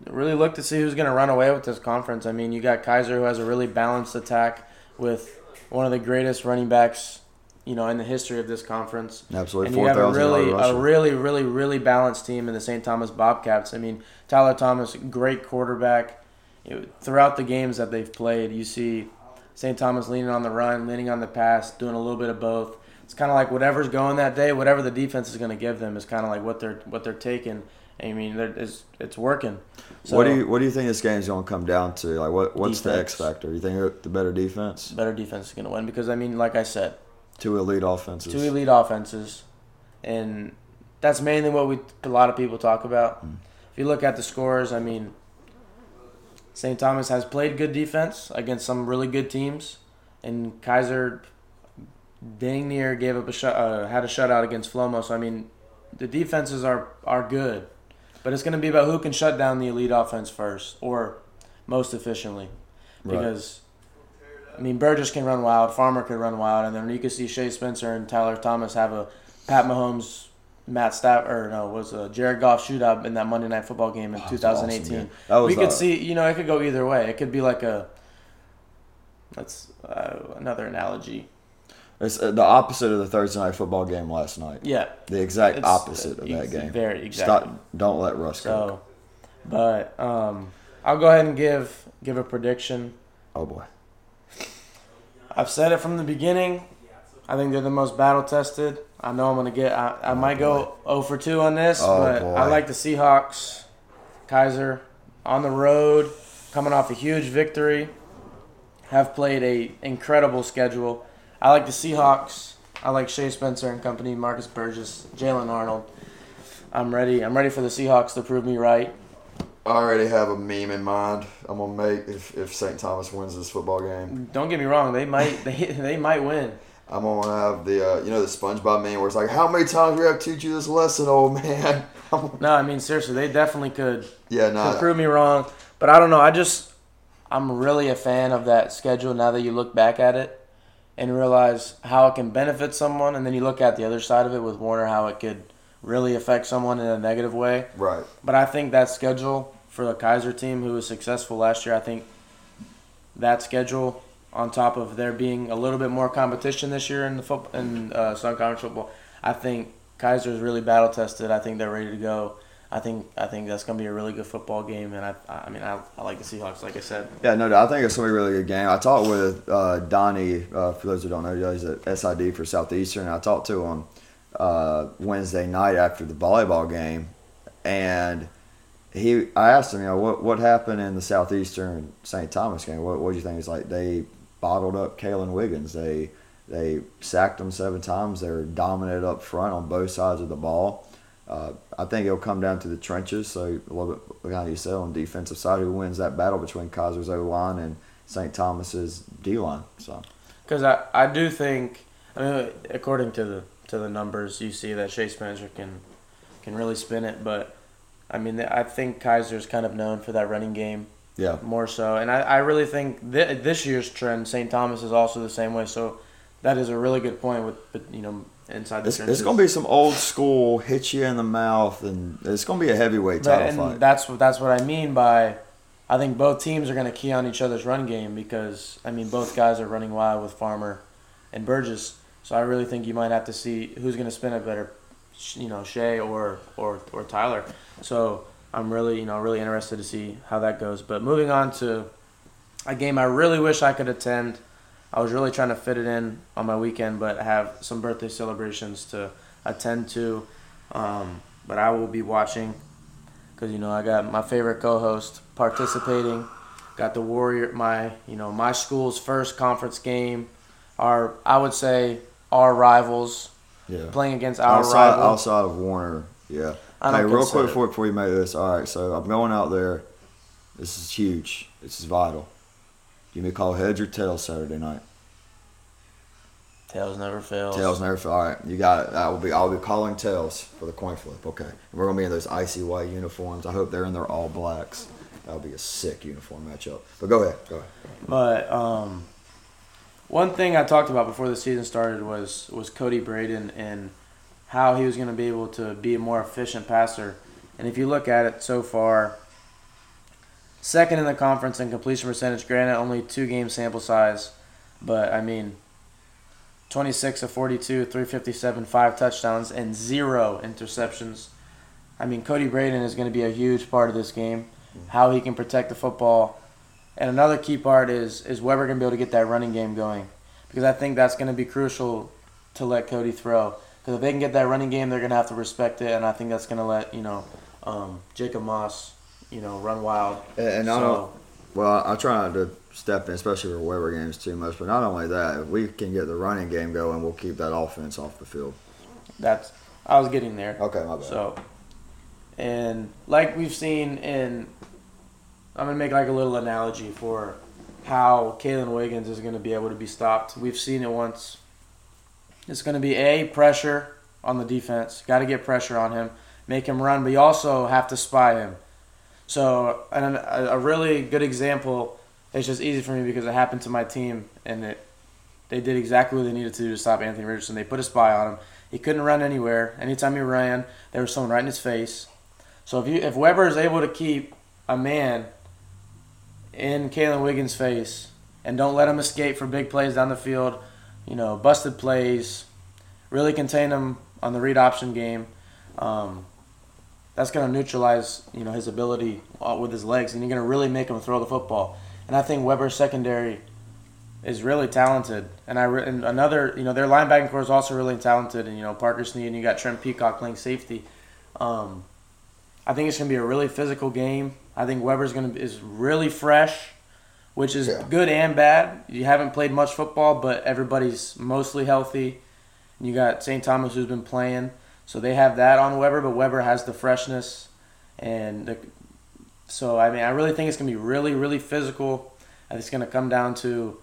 really look to see who's going to run away with this conference. I mean, you got Keiser who has a really balanced attack with one of the greatest running backs, you know, in the history of this conference. Absolutely, And you have a really, a really, really, really balanced team in the St. Thomas Bobcats. I mean, Tyler Thomas, great quarterback. You know, throughout the games that they've played, you see St. Thomas leaning on the run, leaning on the pass, doing a little bit of both. It's kind of like whatever's going that day, whatever the defense is going to give them is kind of like what they're what they're taking. I mean, it's it's working. So what do you What do you think this game's going to come down to? Like, what What's the X factor? You think the better defense, better defense is going to win because I mean, like I said, two elite offenses? two elite offenses, and that's mainly what we a lot of people talk about. Hmm. If you look at the scores, I mean, St. Thomas has played good defense against some really good teams, and Keiser dang near gave up a shut, uh, had a shutout against Flomo. So I mean, the defenses are are good, but it's going to be about who can shut down the elite offense first or most efficiently, Right. because. I mean, Burgess can run wild. Farmer could run wild, and then you can see Shea Spencer and Tyler Thomas have a Pat Mahomes, Matt Staff, or no, was a Jared Goff shootout in that Monday Night Football game in Oh, that was awesome, 2018. That was, we could see, you know, it could go either way. It could be like a. That's uh, another analogy. It's uh, the opposite of the Thursday night football game last night. Yeah. The exact opposite of that game. Very exactly. Stop, don't let Russ go. So, but um, I'll go ahead and give give a prediction. Oh boy. I've said it from the beginning. I think they're the most battle tested. I know I'm gonna get. I, I might go 0 for 2 on this, Oh, but boy. I like the Seahawks. Keiser on the road, coming off a huge victory, have played a incredible schedule. I like the Seahawks. I like Shea Spencer and company, Marcus Burgess, Jalen Arnold. I'm ready. I'm ready for the Seahawks to prove me right. I already have a meme in mind. I'm gonna make if, if St. Thomas wins this football game. Don't get me wrong. They might. They, they might win. I'm gonna have the uh, you know the SpongeBob meme where it's like, how many times do we have to teach you this lesson, old man? No, I mean seriously, they definitely could. yeah, could no. prove me wrong. But I don't know. I just I'm really a fan of that schedule now that you look back at it. And realize how it can benefit someone, and then you look at the other side of it with Warner, how it could really affect someone in a negative way. Right. But I think that schedule for the Keiser team, who was successful last year, I think that schedule on top of there being a little bit more competition this year in the football in uh, Sun Conference football, I think Keiser is really battle tested. I think they're ready to go. I think I think that's gonna be a really good football game, and I I mean I, I like the Seahawks, like I said. Yeah, no, I think it's gonna be a really good game. I talked with uh, Donnie, uh, for those who don't know, he's at SID for Southeastern. I talked to him uh, Wednesday night after the volleyball game, and he, I asked him, you know, what what happened in the Southeastern St. Thomas game? What what do you think? He's like they bottled up Kalen Wiggins. They they sacked him seven times. They're dominant up front on both sides of the ball. Uh, I think it'll come down to the trenches. So a little bit how you said on the defensive side, who wins that battle between Keiser's O line and St. Thomas's D line. So because I, I do think I mean according to the to the numbers you see that Shea Spencer can can really spin it, but I mean I think Keiser's kind of known for that running game. Yeah. More so, and I, I really think th- this year's trend, St. Thomas is also the same way. So that is a really good point with you know inside the it's, trenches. it's going to be some old school hit you in the mouth, and it's going to be a heavyweight title and fight. that's what that's what I mean by. I think both teams are going to key on each other's run game because I mean both guys are running wild with Farmer and Burgess. So I really think you might have to see who's going to spin it better, you know, Shea or or or Tyler. So I'm really you know really interested to see how that goes. But moving on to a game I really wish I could attend. I was really trying to fit it in on my weekend, but I have some birthday celebrations to attend to. Um, but I will be watching because you know I got my favorite co-host participating. Got the Warrior, my you know my school's first conference game. Our I would say our rivals yeah. playing against our outside, rival. outside of Warner, yeah. I Hey, real quick before, before you make this, all right. So I'm going out there. This is huge. This is vital. Give me a call, heads or tails Saturday night. Tails never fails. Tails never fail. All right, you got it. I will be. I'll be calling tails for the coin flip. Okay, and we're gonna be in those icy white uniforms. I hope they're in their all blacks. That'll be a sick uniform matchup. But go ahead. Go ahead. But um, one thing I talked about before the season started was was Cody Braden and how he was going to be able to be a more efficient passer. And if you look at it so far, second in the conference in completion percentage. Granted, only two game sample size, but I mean, 26 of 42, 357, five touchdowns, and zero interceptions. I mean, Cody Braden is going to be a huge part of this game. How he can protect the football, and another key part is is Webber going to be able to get that running game going, because I think that's going to be crucial to let Cody throw. Because if they can get that running game, they're going to have to respect it, and I think that's going to let you know um, Jacob Moss, you know, run wild. And, and I don't. Well, I try not to step in, especially for Webber games, too much. But not only that, if we can get the running game going, we'll keep that offense off the field. That's I was getting there. Okay, my bad. So, and like we've seen in, I'm gonna make like a little analogy for how Kalen Wiggins is gonna be able to be stopped. We've seen it once. It's gonna be a pressure on the defense. Got to get pressure on him, make him run, but you also have to spy him. So, and a, really good example. It's just easy for me because it happened to my team, and it they did exactly what they needed to do to stop Anthony Richardson. They put a spy on him. He couldn't run anywhere. Anytime he ran, there was someone right in his face. So if you if Webber is able to keep a man in Kalen Wiggins' face and don't let him escape for big plays down the field, you know, busted plays, really contain him on the read option game, um, that's going to neutralize you know his ability uh, with his legs, and you're going to really make him throw the football. And I think Webber's secondary is really talented. And I re- and another, you know, their linebacking corps is also really talented. And you know, Parker Sneed and you got Trent Peacock playing safety. Um, I think it's gonna be a really physical game. I think Webber's gonna is really fresh, which is Yeah. good and bad. You haven't played much football, but everybody's mostly healthy. You got St. Thomas who's been playing, so they have that on Webber. But Webber has the freshness, and the, so I mean, I really think it's gonna be really, really physical. And it's gonna come down to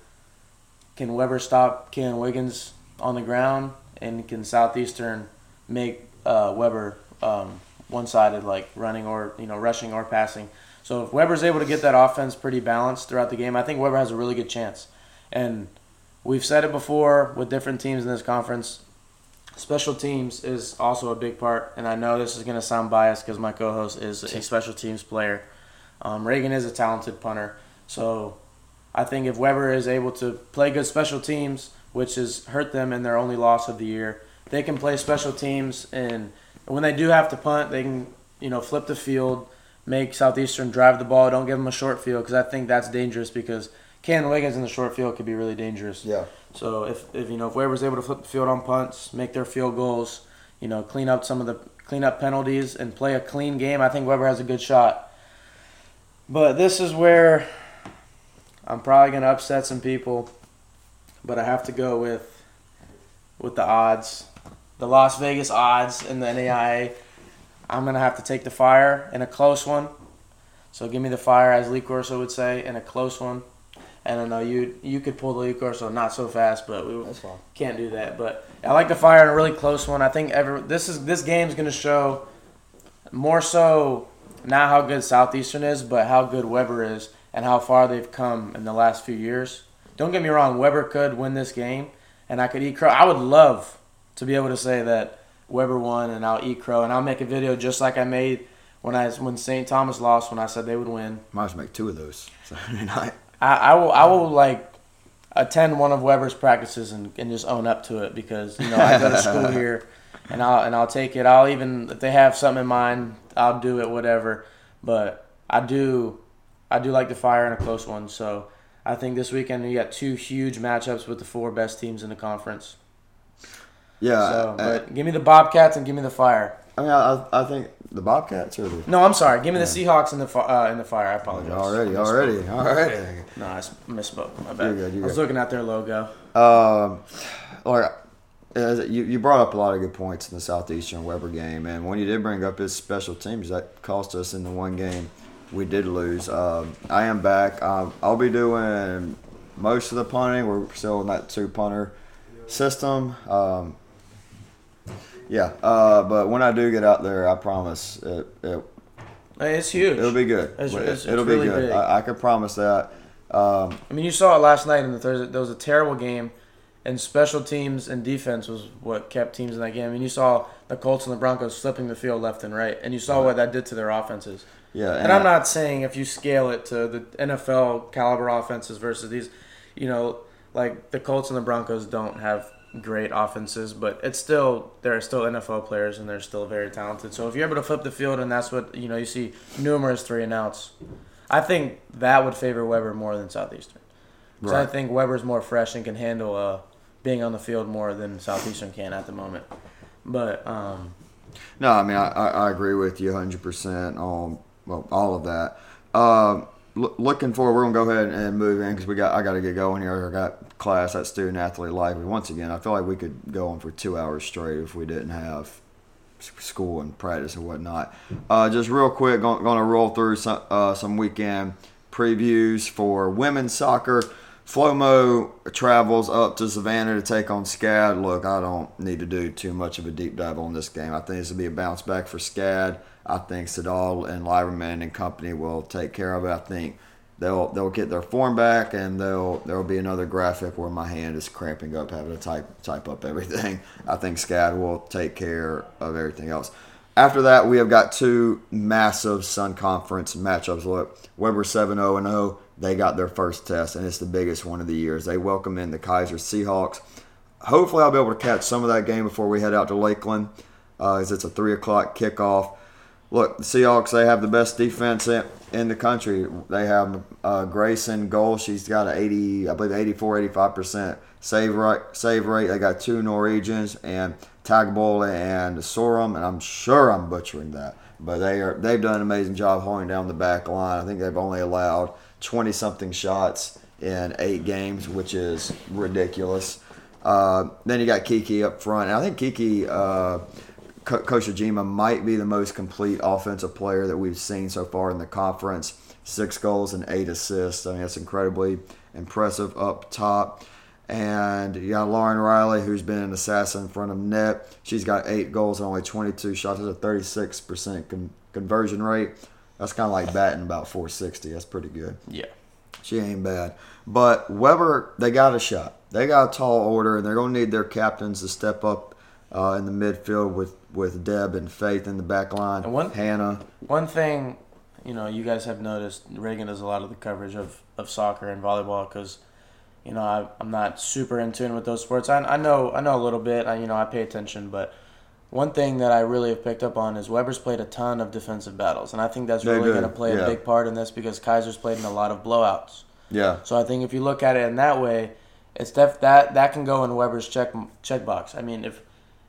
can Webber stop Kalen Wiggins on the ground, and can Southeastern make uh, Webber um, one-sided, like running or you know rushing or passing. So if Webber's able to get that offense pretty balanced throughout the game, I think Webber has a really good chance. And we've said it before with different teams in this conference. Special teams is also a big part, and I know this is going to sound biased because my co-host is a special teams player. Um, Reagan is a talented punter, so I think if Webber is able to play good special teams, which has hurt them in their only loss of the year, they can play special teams, and when they do have to punt, they can you know flip the field, make Southeastern drive the ball, don't give them a short field because I think that's dangerous because Kalen Wiggins in the short field could be really dangerous. Yeah. So if, if you know if Webber's able to flip the field on punts, make their field goals, you know, clean up some of the clean up penalties and play a clean game, I think Webber has a good shot. But this is where I'm probably gonna upset some people, but I have to go with with the odds, the Las Vegas odds in the NAIA. I'm gonna have to take the fire in a close one. So give me the fire, as Lee Corso would say, in a close one. And I know you you could pull the Lee Corso not so fast, but we can't do that. But I like the fire in a really close one. I think every this is this game's gonna show more so not how good Southeastern is, but how good Webber is and how far they've come in the last few years. Don't get me wrong, Webber could win this game, and I could eat crow. I would love to be able to say that Webber won, and I'll eat crow, and I'll make a video just like I made when I when St. Thomas lost when I said they would win. Might as well make two of those Saturday night. I, I will I will um, like attend one of Webber's practices and, and just own up to it because you know I go to school here and I'll and I'll take it. I'll even if they have something in mind, I'll do it whatever. But I do I do like the fire in a close one. So I think this weekend you got two huge matchups with the four best teams in the conference. Yeah. So, but give me the Bobcats and give me the fire. I mean, I, I think the Bobcats are the. No, I'm sorry. Give me the Seahawks and the fi- uh, in the fire. I apologize. Already, I misspoke. already, already. No, I s- misspoke. My bad. You're good, you're I was good. looking at their logo. Um, like as you, you brought up a lot of good points in the Southeastern Webber game, and when you did bring up his special teams, that cost us in the one game we did lose. Um, I am back. Um, I'll be doing most of the punting. We're still in that two punter system. Um, yeah, uh, but when I do get out there, I promise it, it It's huge. it'll be good. It's- It- it's- it'll it's be really good. big. I, I can promise that. Um, I mean, you saw it last night in the Thursday. There was a terrible game, and special teams and defense was what kept teams in that game. I mean, you saw the Colts and the Broncos slipping the field left and right, and you saw what that did to their offenses. yeah, And I'm not saying if you scale it to the NFL caliber offenses versus these, you know, like the Colts and the Broncos don't have great offenses, but it's still there are still NFL players and they're still very talented. So if you're able to flip the field and that's what you know, you see numerous three and outs. I think that would favor Webber more than Southeastern. Because I think Webber's more fresh and can handle uh, being on the field more than Southeastern can at the moment. But um, No, I mean I, I, agree with you 100 percent on well all of that. Loo- looking forward, we're gonna go ahead and move in because we got I got to get going here. I got class at student athlete life. Once again, I feel like we could go on for two hours straight if we didn't have school and practice and whatnot. Uh, just real quick, going, to roll through some uh, some weekend previews for women's soccer. Flomo travels up to Savannah to take on SCAD. Look, I don't need to do too much of a deep dive on this game. I think this will be a bounce back for SCAD. I think Sadal and Lyverman and company will take care of it. I think they'll they'll get their form back, and they'll there'll be another graphic where my hand is cramping up having to type type up everything. I think SCAD will take care of everything else. After that, we have got two massive Sun Conference matchups. Look, Webber 7 0 0. They got their first test, and it's the biggest one of the years. They welcome in the Keiser Seahawks. Hopefully, I'll be able to catch some of that game before we head out to Lakeland, uh, as it's a 3 o'clock kickoff. Look, the Seahawks, they have the best defense in, in the country. They have uh, Grayson goal. She's got an 80, I believe 84, 85% save rate. Save rate. They got two Norwegians and Tagbol and Sorum, and I'm sure I'm butchering that. But they are they've done an amazing job holding down the back line. I think they've only allowed 20 something shots in eight games, which is ridiculous. Uh, then you got Kiki up front. And I think Kiki, uh, Co- Coach Ojima might be the most complete offensive player that we've seen so far in the conference. Six goals and eight assists. I mean, that's incredibly impressive up top. And you got Lauren Riley, who's been an assassin in front of net. She's got eight goals and only 22 shots. That's a 36% con- conversion rate. That's kind of like batting about 460. That's pretty good. yeah, She ain't bad. But Webber, they got a shot. they got a tall order, and they're going to need their captains to step up uh, in the midfield with with Deb and Faith in the back line. And one- Hannah. One thing, you know, you guys have noticed Reagan does a lot of the coverage of, of soccer and volleyball because, you know, I, I'm not super in tune with those sports. I, I know I know a little bit. I, you know, I pay attention, but one thing that I really have picked up on is Webber's played a ton of defensive battles, and I think that's They really going to play yeah. a big part in this because Keiser's played in a lot of blowouts. Yeah, So I think if you look at it in that way, it's def- that that can go in Webber's check checkbox. I mean, if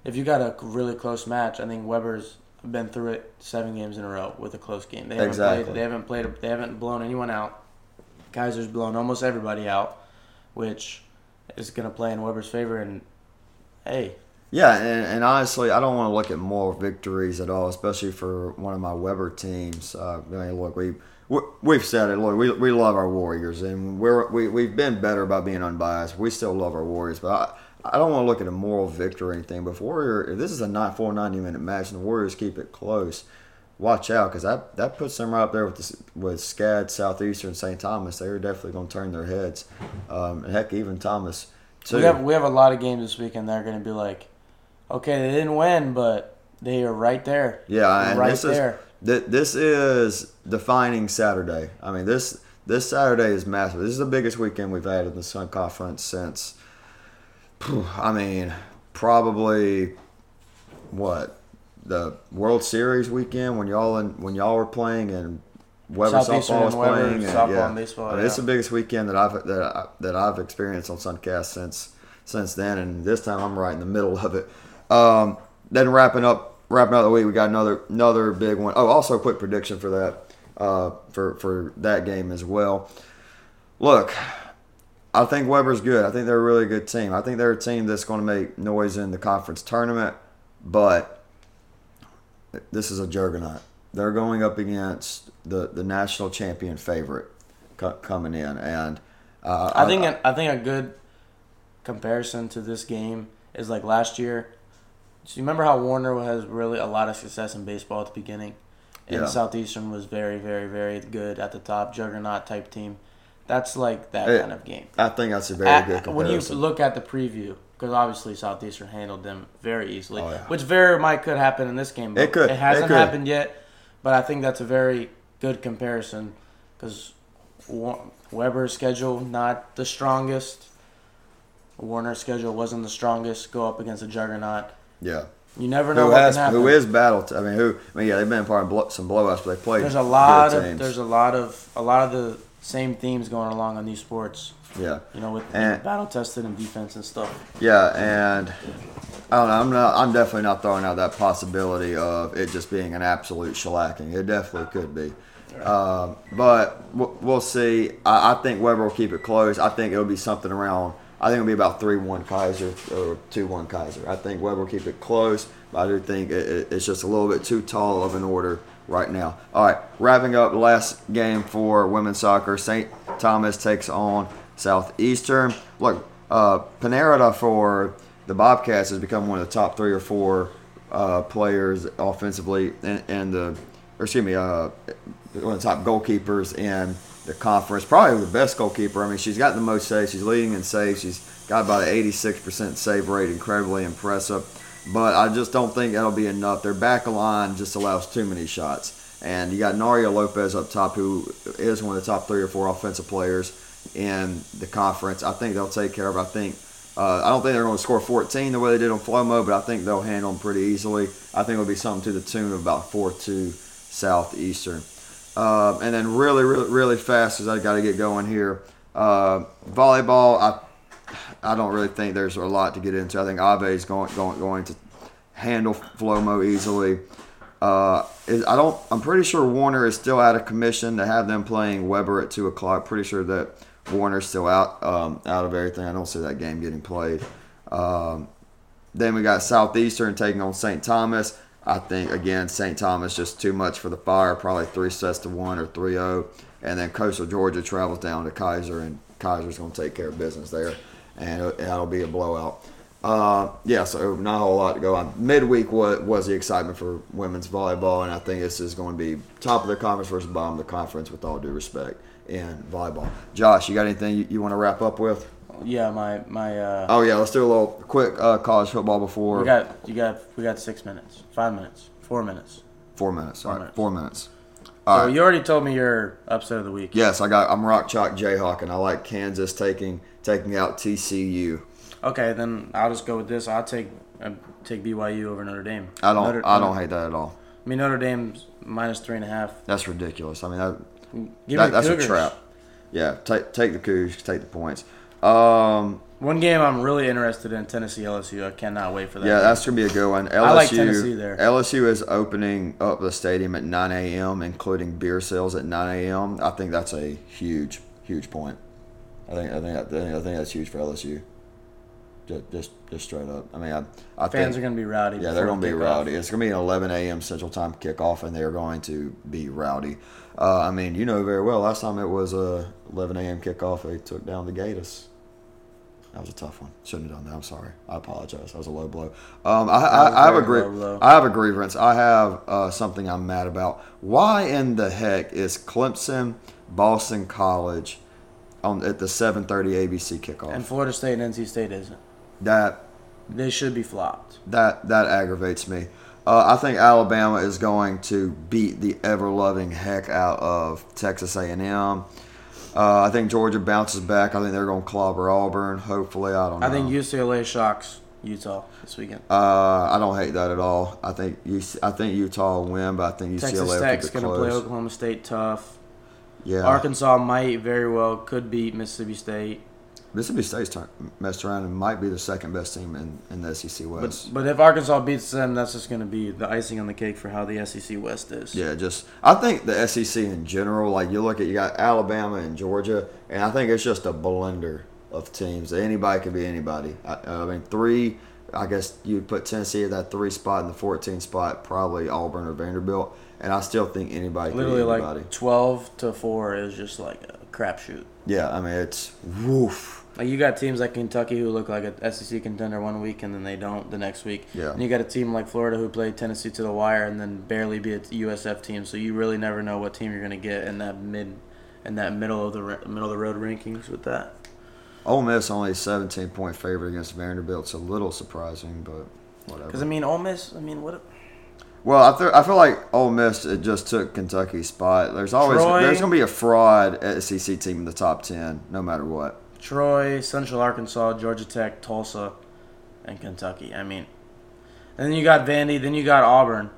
if you got a really close match, I think Webber's been through it seven games in a row with a close game. They haven't Exactly. played. They haven't played. They haven't blown anyone out. Keiser's blown almost everybody out, which is going to play in Webber's favor. And hey, Yeah, and, and honestly, I don't want to look at more victories at all, especially for one of my Webber teams. Uh, I mean, look, we we- we've said it. Look, we, we love our Warriors, and we're we we've been better about being unbiased. We still love our Warriors, but I, I don't want to look at a moral victory or anything. But if Warrior, if this is a not full ninety minute match, and the Warriors keep it close, watch out because that that puts them right up there with the, with SCAD, Southeastern, St. Thomas. They're definitely going to turn their heads. Um, and heck, even Thomas. Too. we have we have a lot of games this weekend. They're going to be like, okay, they didn't win, but they are right there. Yeah, and right this there. is th- this is defining Saturday. I mean this this Saturday is massive. This is the biggest weekend we've had in the Sun Conference since. I mean, probably what the World Series weekend when y'all in, when y'all were playing and Webber softball was Webber playing. and, yeah. and baseball, I mean, It's the biggest weekend that I've that I, that I've experienced on Suncast since since then, and this time I'm right in the middle of it. Um, then wrapping up wrapping up the week, we got another another big one. Oh, also a quick prediction for that uh, for for that game as well. Look, I think Webber's good. I think they're a really good team. I think they're a team that's going to make noise in the conference tournament, but this is a juggernaut. They're going up against the, the national champion favorite co- coming in, and uh, I think I think a good comparison to this game is like last year. So you remember how Warner has really a lot of success in baseball at the beginning, and Yeah. Southeastern was very, very, very good at the top, juggernaut type team. That's like that It- kind of game. I think that's a very At- good comparison. when you look at the preview, because obviously Southeastern handled them very easily, Oh, yeah. which very might could happen in this game. But It could. It hasn't It could. happened yet, but I think that's a very good comparison because Webber's schedule not the strongest. Warner's schedule wasn't the strongest. Go up against a juggernaut. yeah, You never know who what has who is battle? T- I mean, who? I mean, yeah, they've been part of some blowouts, but they played. there's a lot of teams. there's a lot of a lot of the same themes going along on these sports. yeah. You know, with And- battle tested and defense and stuff. Yeah, and I don't know. I'm not. I'm definitely not throwing out that possibility of it just being an absolute shellacking. It definitely could be, um, but we'll, we'll see. I, I think Webber will keep it close. I think it'll be something around. I think it'll be about three one Keiser or two one Keiser. I think Webber will keep it close, but I do think it, it, it's just a little bit too tall of an order right now. All right, wrapping up last game for women's soccer. St. Thomas takes on Southeastern. Look, uh, Panera for the Bobcats has become one of the top three or four uh, players offensively in the, or excuse me, uh, one of the top goalkeepers in the conference. Probably the best goalkeeper. I mean, she's got the most saves. She's leading in saves. She's got about an 86% save rate. Incredibly impressive. But I just don't think that'll be enough. Their back line just allows too many shots. And you got Nario Lopez up top, who is one of the top three or four offensive players in the conference. I think they'll take care of. it. I think uh, I don't think they're going to score 14 the way they did on Flomo, but I think they'll handle them pretty easily. I think it'll be something to the tune of about 4-2 Southeastern. Uh, and then really, really, really fast, because I got to get going here. Uh, volleyball, I I don't really think there's a lot to get into. I think Ave is going going going to handle Flomo easily. Uh, I don't. I'm pretty sure Warner is still out of commission to have them playing Webber at two o'clock. Pretty sure that Warner's still out um, out of everything. I don't see that game getting played. Um, then we got Southeastern taking on St. Thomas. I think again St. Thomas just too much for the fire. Probably three sets to one or 3-0. And then Coastal Georgia travels down to Keiser, and Keiser's going to take care of business there, and that'll be a blowout. Uh, yeah, so not a whole lot to go on. Midweek was, was the excitement for women's volleyball, and I think this is going to be top of the conference versus bottom of the conference with all due respect in volleyball. Josh, you got anything you, you want to wrap up with? Yeah, my my. Uh, Oh yeah, let's do a little quick uh, college football before we got you got we got six minutes, five minutes, four minutes. four minutes. All right, minutes. four minutes. So All right. you already told me your upset of the week. Yes, I got. I'm rock chalk Jayhawk, and I like Kansas taking taking out TCU. Okay, then I'll just go with this. I'll take uh, take BYU over Notre Dame. I don't. Notre, I don't hate that at all. I mean Notre Dame's minus three and a half. That's ridiculous. I mean, that, Give that that's Cougars. a trap. Yeah, take take the Cougs, take the points. Um, One game I'm really interested in Tennessee LSU. I cannot wait for that. yeah, game. that's gonna be a good one. LSU, I like Tennessee there. LSU is opening up the stadium at 9 a.m., including beer sales at 9 a.m. I think that's a huge, huge point. I think I think I think, I think that's huge for LSU. Just, just, just straight up. I mean, I, I fans think, are gonna be rowdy. Yeah, they're going to be rowdy. It's going to be an 11 a.m. Central Time kickoff, and they're going to be rowdy. Uh, I mean, you know very well. Last time it was a 11 a.m. kickoff, they took down the Gators. That was a tough one. Shouldn't have done that. I'm sorry. I apologize. That was a low blow. Um, I, I, I have a very gri- low blow. I have a grievance. I have uh, something I'm mad about. Why in the heck is Clemson, Boston College, on at the 7:30 ABC kickoff? And Florida State and NC State isn't. that They should be flopped. that that aggravates me. Uh, I think Alabama is going to beat the ever loving heck out of Texas A&M. Uh, I think Georgia bounces back. I think they're going to clobber Auburn. Hopefully, I don't know. I think UCLA shocks Utah this weekend. Uh, I don't hate that at all. I think I think Utah will win, but I think UCLA Texas Tech's going to play. Oklahoma State tough. Yeah, Arkansas might very well could beat Mississippi State. Mississippi State's turn, messed around and might be the second best team in, in the SEC West. but if Arkansas beats them, that's just going to be the icing on the cake for how the SEC West is. Yeah, just I think the SEC in general, like you look at you got Alabama and Georgia, and I think it's just a blender of teams. Anybody can be anybody. I, I mean, three. I guess you'd put Tennessee at that three spot and the 14 spot, probably Auburn or Vanderbilt, and I still think anybody Literally, anybody. like 12 to 4 is just like a crapshoot. yeah, I mean it's woof. Like you got teams like Kentucky who look like a SEC contender one week and then they don't the next week. Yeah. And you got a team like Florida who played Tennessee to the wire and then barely beat a USF team. So you really never know what team you're going to get in that mid, in that middle of the middle of the road rankings with that. Ole Miss only a 17 point favorite against Vanderbilt. It's a little surprising, but whatever. Because I mean, Ole Miss. I mean, what? Well, I, th- I feel like Ole Miss it just took Kentucky's spot. There's always Troy- there's gonna be a fraud SEC team in the top ten, no matter what. Troy, Central Arkansas, Georgia Tech, Tulsa, and Kentucky. I mean, and then you got Vandy, then you got Auburn.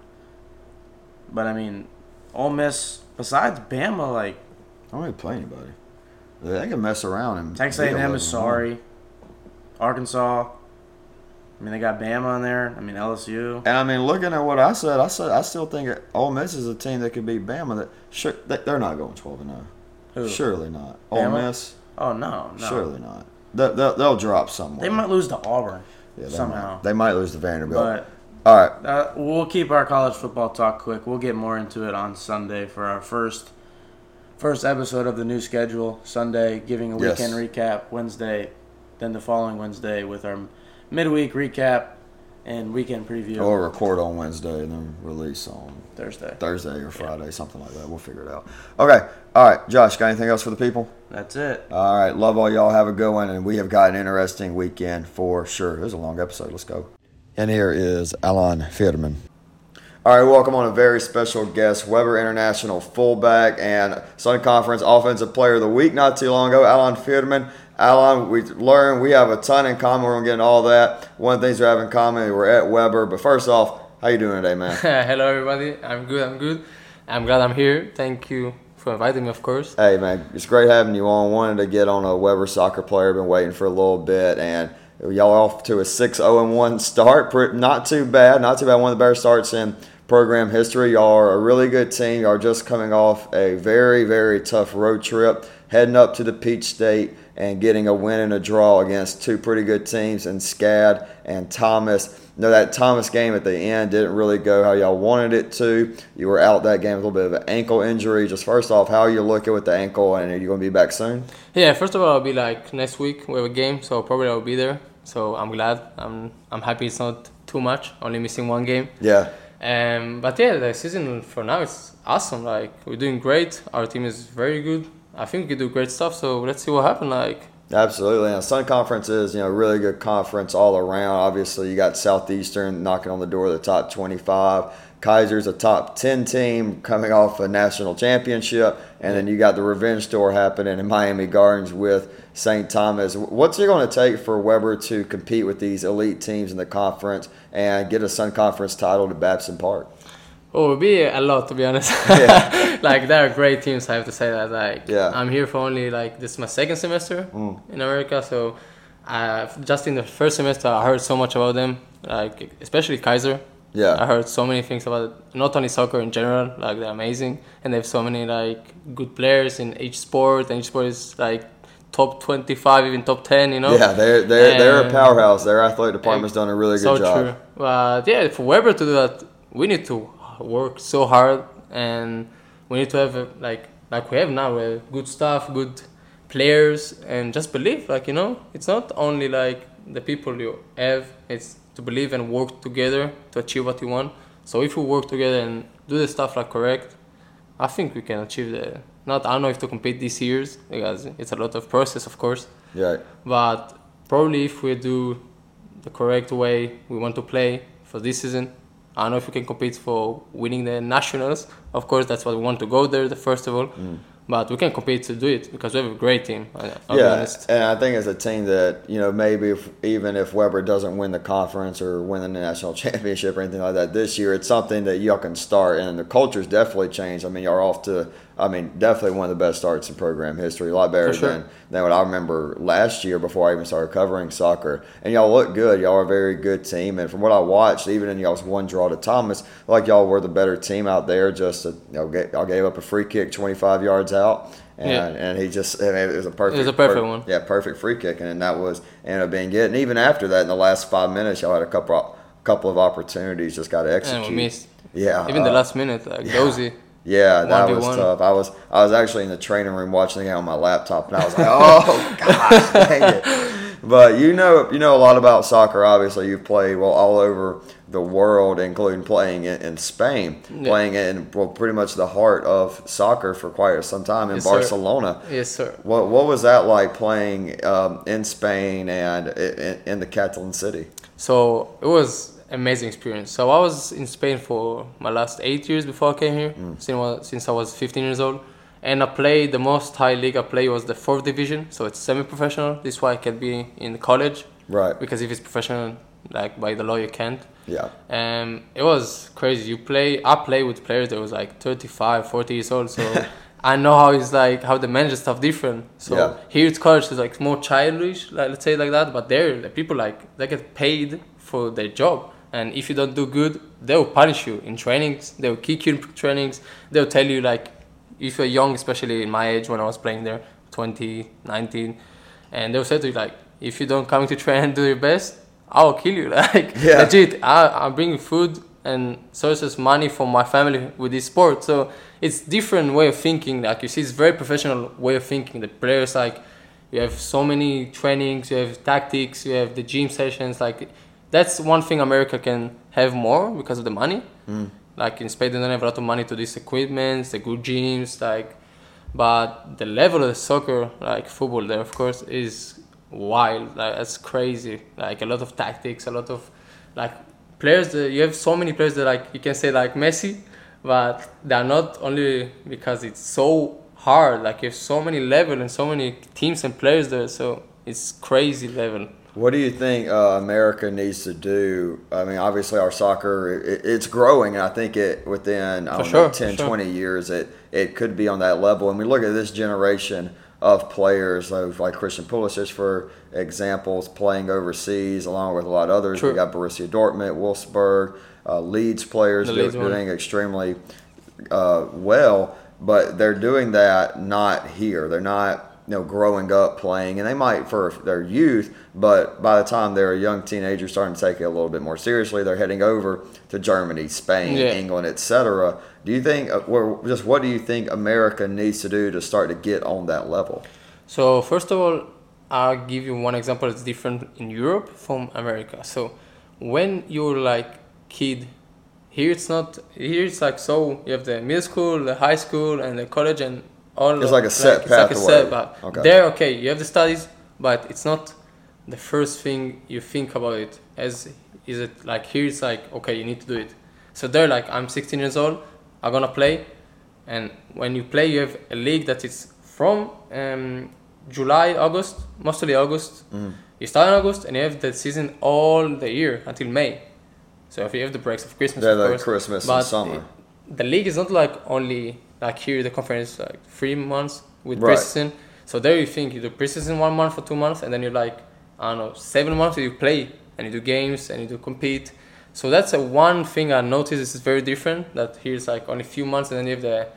But I mean, Ole Miss. Besides Bama, like I don't really play anybody. They can mess around and Texas A&M is sorry. Arkansas. I mean, they got Bama on there. I mean, LSU. And I mean, looking at what I said, I said I still think Ole Miss is a team that could beat Bama. That sure they- they're not going twelve and zero. Who? Surely not. Ole Bama? Miss, Oh no, no. surely not. They, they'll, they'll drop somewhere. They might lose to Auburn Yeah, they somehow. Might. They might lose to Vanderbilt. But All right. uh, we'll keep our college football talk quick. We'll get more into it on Sunday for our first first episode of the new schedule. Sunday, giving a Yes. weekend recap. Wednesday, then the following Wednesday with our midweek recap and weekend preview Or record on Wednesday and then release on Thursday. Thursday or Friday, something like that. We'll figure it out. Okay. All right, Josh. Got anything else for the people? That's it. All right. Love all y'all. Have a good one, and we have got an interesting weekend for sure. It was a long episode. Let's go. And here is Alon Firdman. All right, welcome on a very special guest, Webber International fullback and Sun Conference Offensive Player of the Week not too long ago, Alon Firdman. Alon, we learned we have a ton in common. We're gonna get into all that. One of the things we have in common, we're at Webber. But first off, how you doing today, man? Hello, everybody. I'm good. I'm good. I'm glad I'm here. Thank you for inviting me, of course. Hey man, it's great having you on. Wanted to get on a Webber soccer player. Been waiting for a little bit, and y'all off to a 6-0-1 start. Not too bad. Not too bad. One of the better starts in program history. Y'all are a really good team. Y'all are just coming off a very very tough road trip, heading up to the Peach State and getting a win and a draw against two pretty good teams in SCAD and Thomas. You know that Thomas game at the end didn't really go how y'all wanted it to. You were out that game with a little bit of an ankle injury. Just first off, how are you looking with the ankle, and are you going to be back soon? Yeah, first of all, I'll be like next week we have a game, so probably I'll be there. So I'm glad. I'm I'm happy it's not too much, only missing one game. Yeah, Um, but yeah, the season for now is awesome. Like we're doing great. Our team is very good. I think we can do great stuff. So let's see what happens. Like Absolutely. And Sun Conference is, you know, really good conference all around. Obviously, you got Southeastern knocking on the door of the top 25. Keiser's a top 10 team coming off a national championship. And then you got the revenge tour happening in Miami Gardens with St. Thomas. What's it going to take for Webber to compete with these elite teams in the conference and get a Sun Conference title to Babson Park? Oh, would be a lot to be honest. Yeah. like there are great teams. I have to say that. Like Yeah. I'm here for only like this is my second semester Mm. in America, so uh, just in the first semester I heard so much about them. Like especially Keiser. Yeah. I heard so many things about it. Not only soccer in general, like they're amazing, and they have so many like good players in each sport, and each sport is like top 25, even top 10. You know. Yeah, they're, they're, they're a powerhouse. Their athletic department's done a really good so job. true. But yeah, for Webber to do that, we need to work so hard, and we need to have like like we have now, we have good stuff, good players, and just believe. Like you know, it's not only like the people you have; it's to believe and work together to achieve what you want. So if we work together and do the stuff like correct, I think we can achieve the. Not I don't know if to compete this years because it's a lot of process, of course Yeah. but probably if we do the correct way we want to play for this season i don't know if we can compete for winning the nationals. Of course that's what we want to go there the first of all. Mm. But we can compete to do it because we have a great team i'll yeah, and I think it's a team that you know maybe if, even if Webber doesn't win the conference or win the national championship or anything like that this year, it's something that y'all can start, and the culture's definitely changed. I mean, y'all are off to, I mean, definitely one of the best starts in program history, a lot better sure. than than what I remember last year before I even started covering soccer. And y'all look good. Y'all are a very good team, and from what I watched, even in y'all's one draw to Thomas, like y'all were the better team out there. Just to, you know, get, y'all gave up a free kick 25 yards out. And, Yeah. and he just and it was a perfect It was a perfect per- one. yeah, perfect free kick, and that was ended up being good. And even after that, in the last five minutes, y'all had a couple couple of opportunities, just got to execute. and we missed Yeah, even the uh, last minute like dozy Yeah, that was 1v1. tough. I was I was actually in the training room watching the game on my laptop, and I was like, oh gosh, dang it. But you know, you know a lot about soccer. Obviously, you've played well all over the world, including playing in, in Spain, Yeah. playing in well, pretty much the heart of soccer for quite some time in Yes, sir. Barcelona. yes sir What what was that like playing um, in Spain and in, in the Catalan city? So it was amazing experience. So I was in Spain for my last eight years before I came here, since, I was, since I was 15 years old. And I played the most high league I played was the fourth division, so it's semi-professional. This is why I can be in college Right. because if it's professional, like by the law, you can't. Yeah. Um, it was crazy. You play, I play with players that was like 35, 40 years old. So I know how it's like, how they manage stuff different. So Yeah. here it's college is like more childish, like let's say like that. But there, the people like they get paid for their job, and if you don't do good, they will punish you in trainings. They will kick you in trainings. They'll tell you like, if you're young, especially in my age when I was playing there, 20, 19, and they'll say to you like, if you don't come to train and do your best, I'll kill you. Like Yeah. legit, I, I'm bringing food and sources money for my family with this sport. So it's different way of thinking. Like you see, it's very professional way of thinking. The players like you have so many trainings, you have tactics, you have the gym sessions. Like that's one thing America can have more because of the money. Mm. Like in Spain, they don't have a lot of money to these equipments, the good gyms, like. But the level of the soccer, like football, there of course is wild. Like that's crazy. Like a lot of tactics, a lot of like players. That, you have so many players that like you can say like Messi, but they are not only because it's so hard. Like you have so many level and so many teams and players there. So it's crazy level. What do you think uh, America needs to do? I mean, obviously our soccer it, it's growing, and I think it within I don't sure, know, 10, sure. 20 years it it could be on that level. And we look at this generation of players like, like Christian Pulisic, for examples, playing overseas along with a lot of others. True. We got Borussia Dortmund, Wolfsburg, uh, Leeds players do- Leeds doing extremely uh, well, but they're doing that not here. They're not you know growing up playing, and they might for their youth, but by the time they're a young teenager, starting to take it a little bit more seriously, they're heading over to Germany, Spain, Yeah. England, etc. Do you think, uh, or just what do you think America needs to do to start to get on that level? So first of all, I'll give you one example that's different in Europe from America. So when you're like kid, here it's not here it's like so you have the middle school, the high school, and the college, and all. It's like a set it's like a pathway. set path. Okay. There, okay, you have the studies, but it's not the first thing you think about it. As is it like here? It's like okay, you need to do it. So they're like, I'm 16 years old, I'm gonna play, and when you play, you have a league that is from um, July, August, mostly August. Mm. You start in August, and you have the season all the year until May. So if you have the breaks of Christmas, Yeah, of like course, Christmas but and summer. the league is not like only like here the conference like three months with Right. preseason. So there you think you do preseason one month for two months, and then you're like I don't know seven months you play and you do games and you do compete. So that's a one thing I noticed is very different. That here it's like only a few months, and then you have the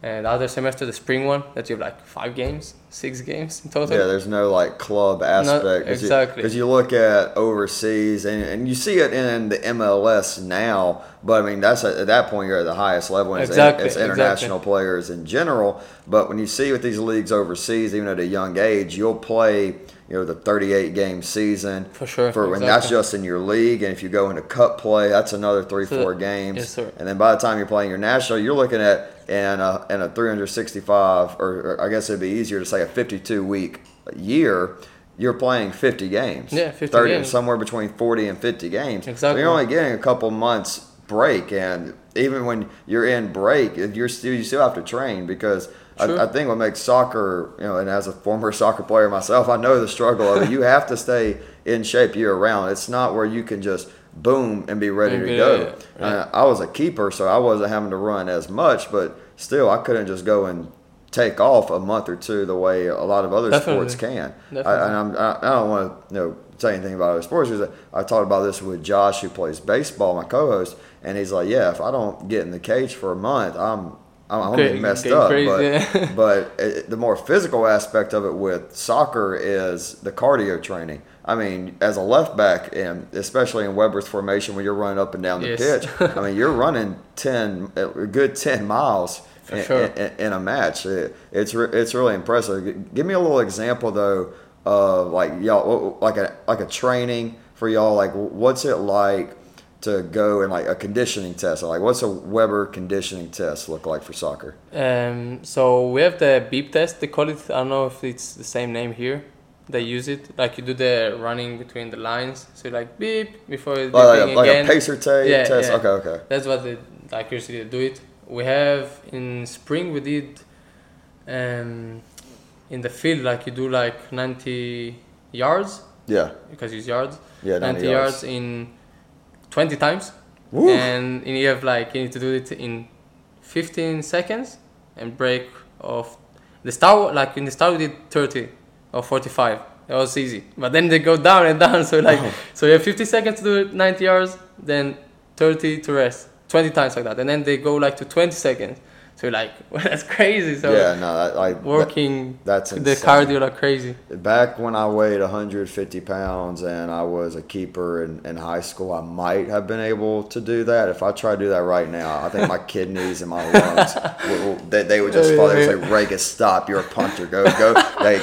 uh, the other semester, the spring one, that you have like five games, six games in total. Yeah, there's no like club aspect. exactly. Because you, look at overseas and, and you see it in the MLS now, but I mean, that's at, at that point you're at the highest level. and Exactly, It's, international players in general. But when you see with these leagues overseas, even at a young age, you'll play, you know, the 38 game season. For sure, For when that's just in your league. And if you go into cup play, that's another three, So- four games. yes, sir. And then by the time you're playing your national, you're looking at in a, in a 365, or, or I guess it'd be easier to say a 52 week year. You're playing 50 games. Yeah, 50 30, games. Somewhere between 40 and 50 games. So Exactly. you're only getting a couple months break, and even when you're in break, you're still you still have to train because. Sure. I, I think what makes soccer, you know, and as a former soccer player myself, I know the struggle of it. You have to stay in shape year round. It's not where you can just boom and be ready to go. yeah, yeah. Uh, I was a keeper, so I wasn't having to run as much, but still, I couldn't just go and take off a month or two the way a lot of other Definitely. sports can. I, Definitely. and I'm, I, I don't want to you know, say anything about other sports. because I talked about this with Josh, who plays baseball, my co-host, and he's like, "Yeah, if I don't get in the cage for a month, I'm I'm, I'm gonna Okay, messed up." crazy, but yeah. but it, the more physical aspect of it with soccer is the cardio training. I mean, as a left back, and especially in Webber's formation, when you're running up and down the Yes. pitch, I mean, you're running ten, a good ten miles in, sure. in, in a match. It, it's re, it's really impressive. Give me a little example though of like y'all like a like a training for y'all. Like, what's it like? To go and like a conditioning test, like what's a Webber conditioning test look like for soccer? Um, so we have the beep test. They call it. I don't know if it's the same name here. They use it like you do the running between the lines. So like beep before Oh, like, beeping a, like again. a pacer ta- Yeah, test. yeah. Okay, okay. That's what they like usually do it. We have in spring we did um, in the field like you do like 90 yards Yeah, because it's yards. yeah. 90, 90 yards. in 20 times. And you have like you need to do it in 15 seconds and break off the start like in the start we did 30 or 45 that was easy. But then they go down and down so like Oh. so you have 50 seconds to do it 90 yards then 30 to rest 20 times like that. And then they go like to 20 seconds so like well, that's crazy so yeah, no, that, like working that's the cardio like crazy back when I weighed 150 pounds and I was a keeper in, in high school, I might have been able to do that. If I try to do that right now, I think my kidneys and my lungs, they, they would just fall. They would say, "Reagan, stop! You're a punter. Go, go." They,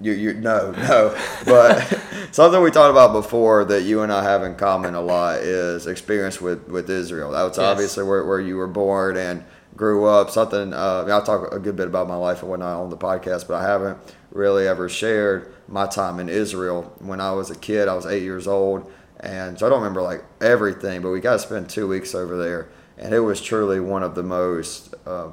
you, you, no, no. But something we talked about before that you and I have in common a lot is experience with, with Israel. That was Yes. obviously where, where you were born and grew up. Something uh, I mean, I'll talk a good bit about my life and whatnot on the podcast, but I haven't really ever shared my time in Israel. When I was a kid, I was eight years old, and so I don't remember like everything. But we got to spend two weeks over there, and it was truly one of the most. Uh,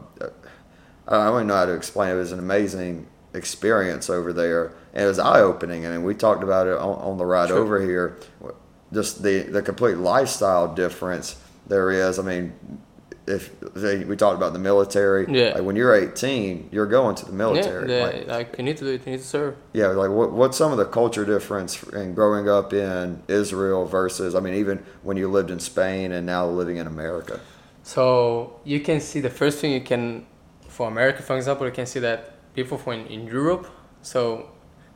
I don't even know how to explain it. It was an amazing experience over there, and it was eye opening. I mean, we talked about it on, on the ride Sure. over here. Just the the complete lifestyle difference there is. I mean, if say we talked about the military, Yeah. like when you're 18, you're going to the military. yeah, like, like you need to do it you need to serve yeah, like what what's some of the culture difference in growing up in Israel versus I mean even when you lived in Spain and now living in America. So you can see the first thing you can, for America, for example, you can see that people from in Europe, so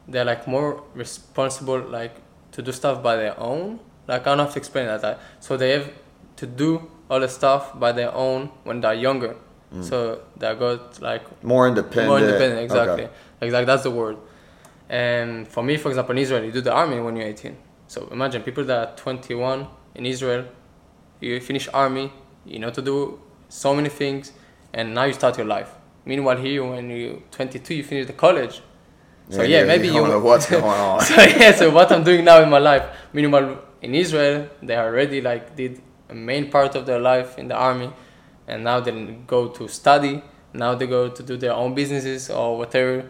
they're like more responsible, like to do stuff by their own. Like I don't have to explain that. like, So they have to do all the stuff by their own when they're younger. Mm. So they got like More independent. more independent. Exactly, Okay. exactly. That's the word. And for me, for example, in Israel, you do the army when you're 18. So imagine people that are 21 in Israel, you finish army, you know to do so many things, and now you start your life. Meanwhile, here when you're 22, you finish the college, So yeah, maybe you you don't know what's going on. so yeah, so what I'm doing now in my life, meanwhile in Israel, they already like did a main part of their life in the army, and now they go to study. Now they go to do their own businesses or whatever.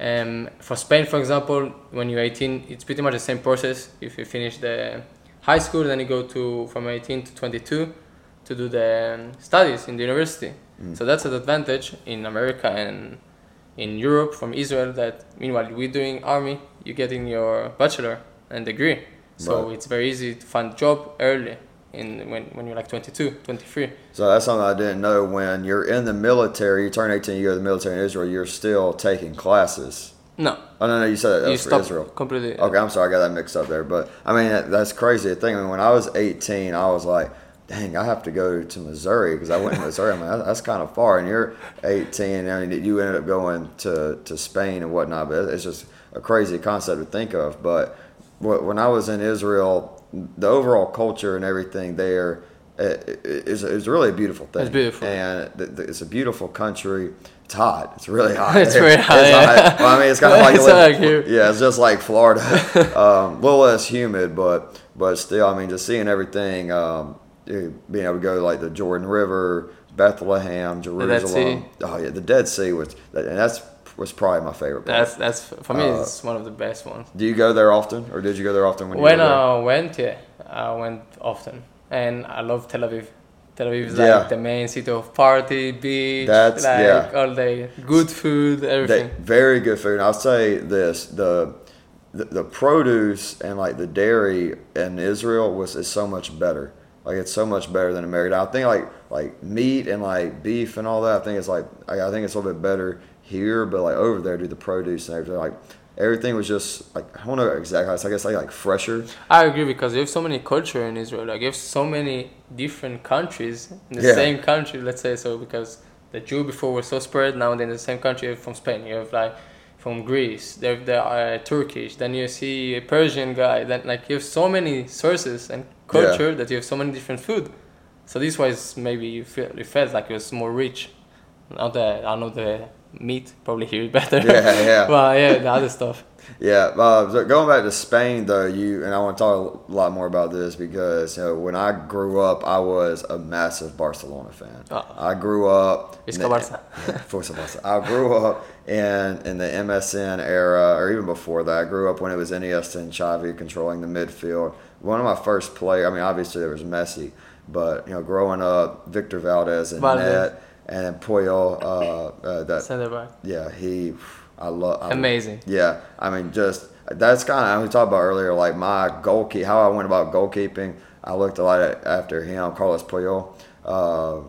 Um, for Spain, for example, when you're 18, it's pretty much the same process. If you finish the high school, then you go to from 18 to 22 to do the um, studies in the university. So that's an advantage in America and in Europe from Israel that meanwhile we're doing army, you're getting your bachelor and degree. So Right. it's very easy to find a job early in when, when you're like 22, 23. So that's something I didn't know. When you're in the military, you turn 18, you go to the military in Israel, you're still taking classes. No, Oh, no, no, you said that you was for Israel. completely. Okay, I'm sorry, I got that mixed up there. But I mean, that- that's crazy. Thing, I mean, when I was 18, I was like, dang, I have to go to Missouri because I went to Missouri. I'm like, that's kind of far. And you're 18, I mean, you ended up going to, to Spain and whatnot. But it's just a crazy concept to think of. But when I was in Israel, the overall culture and everything there it, is, is really a beautiful thing. It's beautiful. And it's a beautiful country. It's hot. It's really hot. It's very hot, yeah. Well, I mean, it's kind of like, It's living- like here. yeah, it's just like Florida, um, a little less humid, but but still, I mean, just seeing everything, um, being able to go to like the Jordan River, Bethlehem, Jerusalem. Oh yeah, the Dead Sea was, and that's was probably my favorite. Part. That's that's for me. Uh, it's one of the best ones. Do you go there often, or did you go there often when you When? I went, yeah, I went often, and I love Tel Aviv. Tel Aviv is Yeah. like the main city of party, beach, That's- like yeah. all day, good food, They, everything. very good food. And I'll say this: the, the the produce and like the dairy in Israel was is so much better. Like it's so much better than America. I think like like meat and like beef and all that. I think it's like I I think it's a little bit better here, but like over there, do the produce and everything. Like everything was just like I don't know exactly. I guess like like fresher. I agree because you have so many culture in Israel. Like you have so many different countries in the Yeah. same country. Let's say so because the Jew before were so spread. Now they're in the same country. You have from Spain. You have like from Greece. They have the uh, Turkish. Then you see a Persian guy. Then like you have so many sources and culture that you have so many different food. So this was maybe you feel you felt like it was more rich. Not the I know the meat probably here is better. Yeah, yeah. well, yeah, the other stuff. Yeah, uh, so going back to Spain though, you and I want to talk a lot more about this because you know, when I grew up, I was a massive Barcelona fan. Uh, I grew up. Visca in Barca. Forza Barca. I grew up in in the MSN era, or even before that. I grew up when it was Iniesta and Xavi controlling the midfield. One of my first play. I mean, obviously there was Messi, but you know, growing up, Victor Valdés and Valdés. net, and then Puyol. Uh, uh, that Center back. yeah, he. I love. Amazing. Yeah, I mean, just that's kind of we talked about earlier, like my goalkeep, how I went about goalkeeping. I looked a lot at, after him, Carlos Puyol. Uh,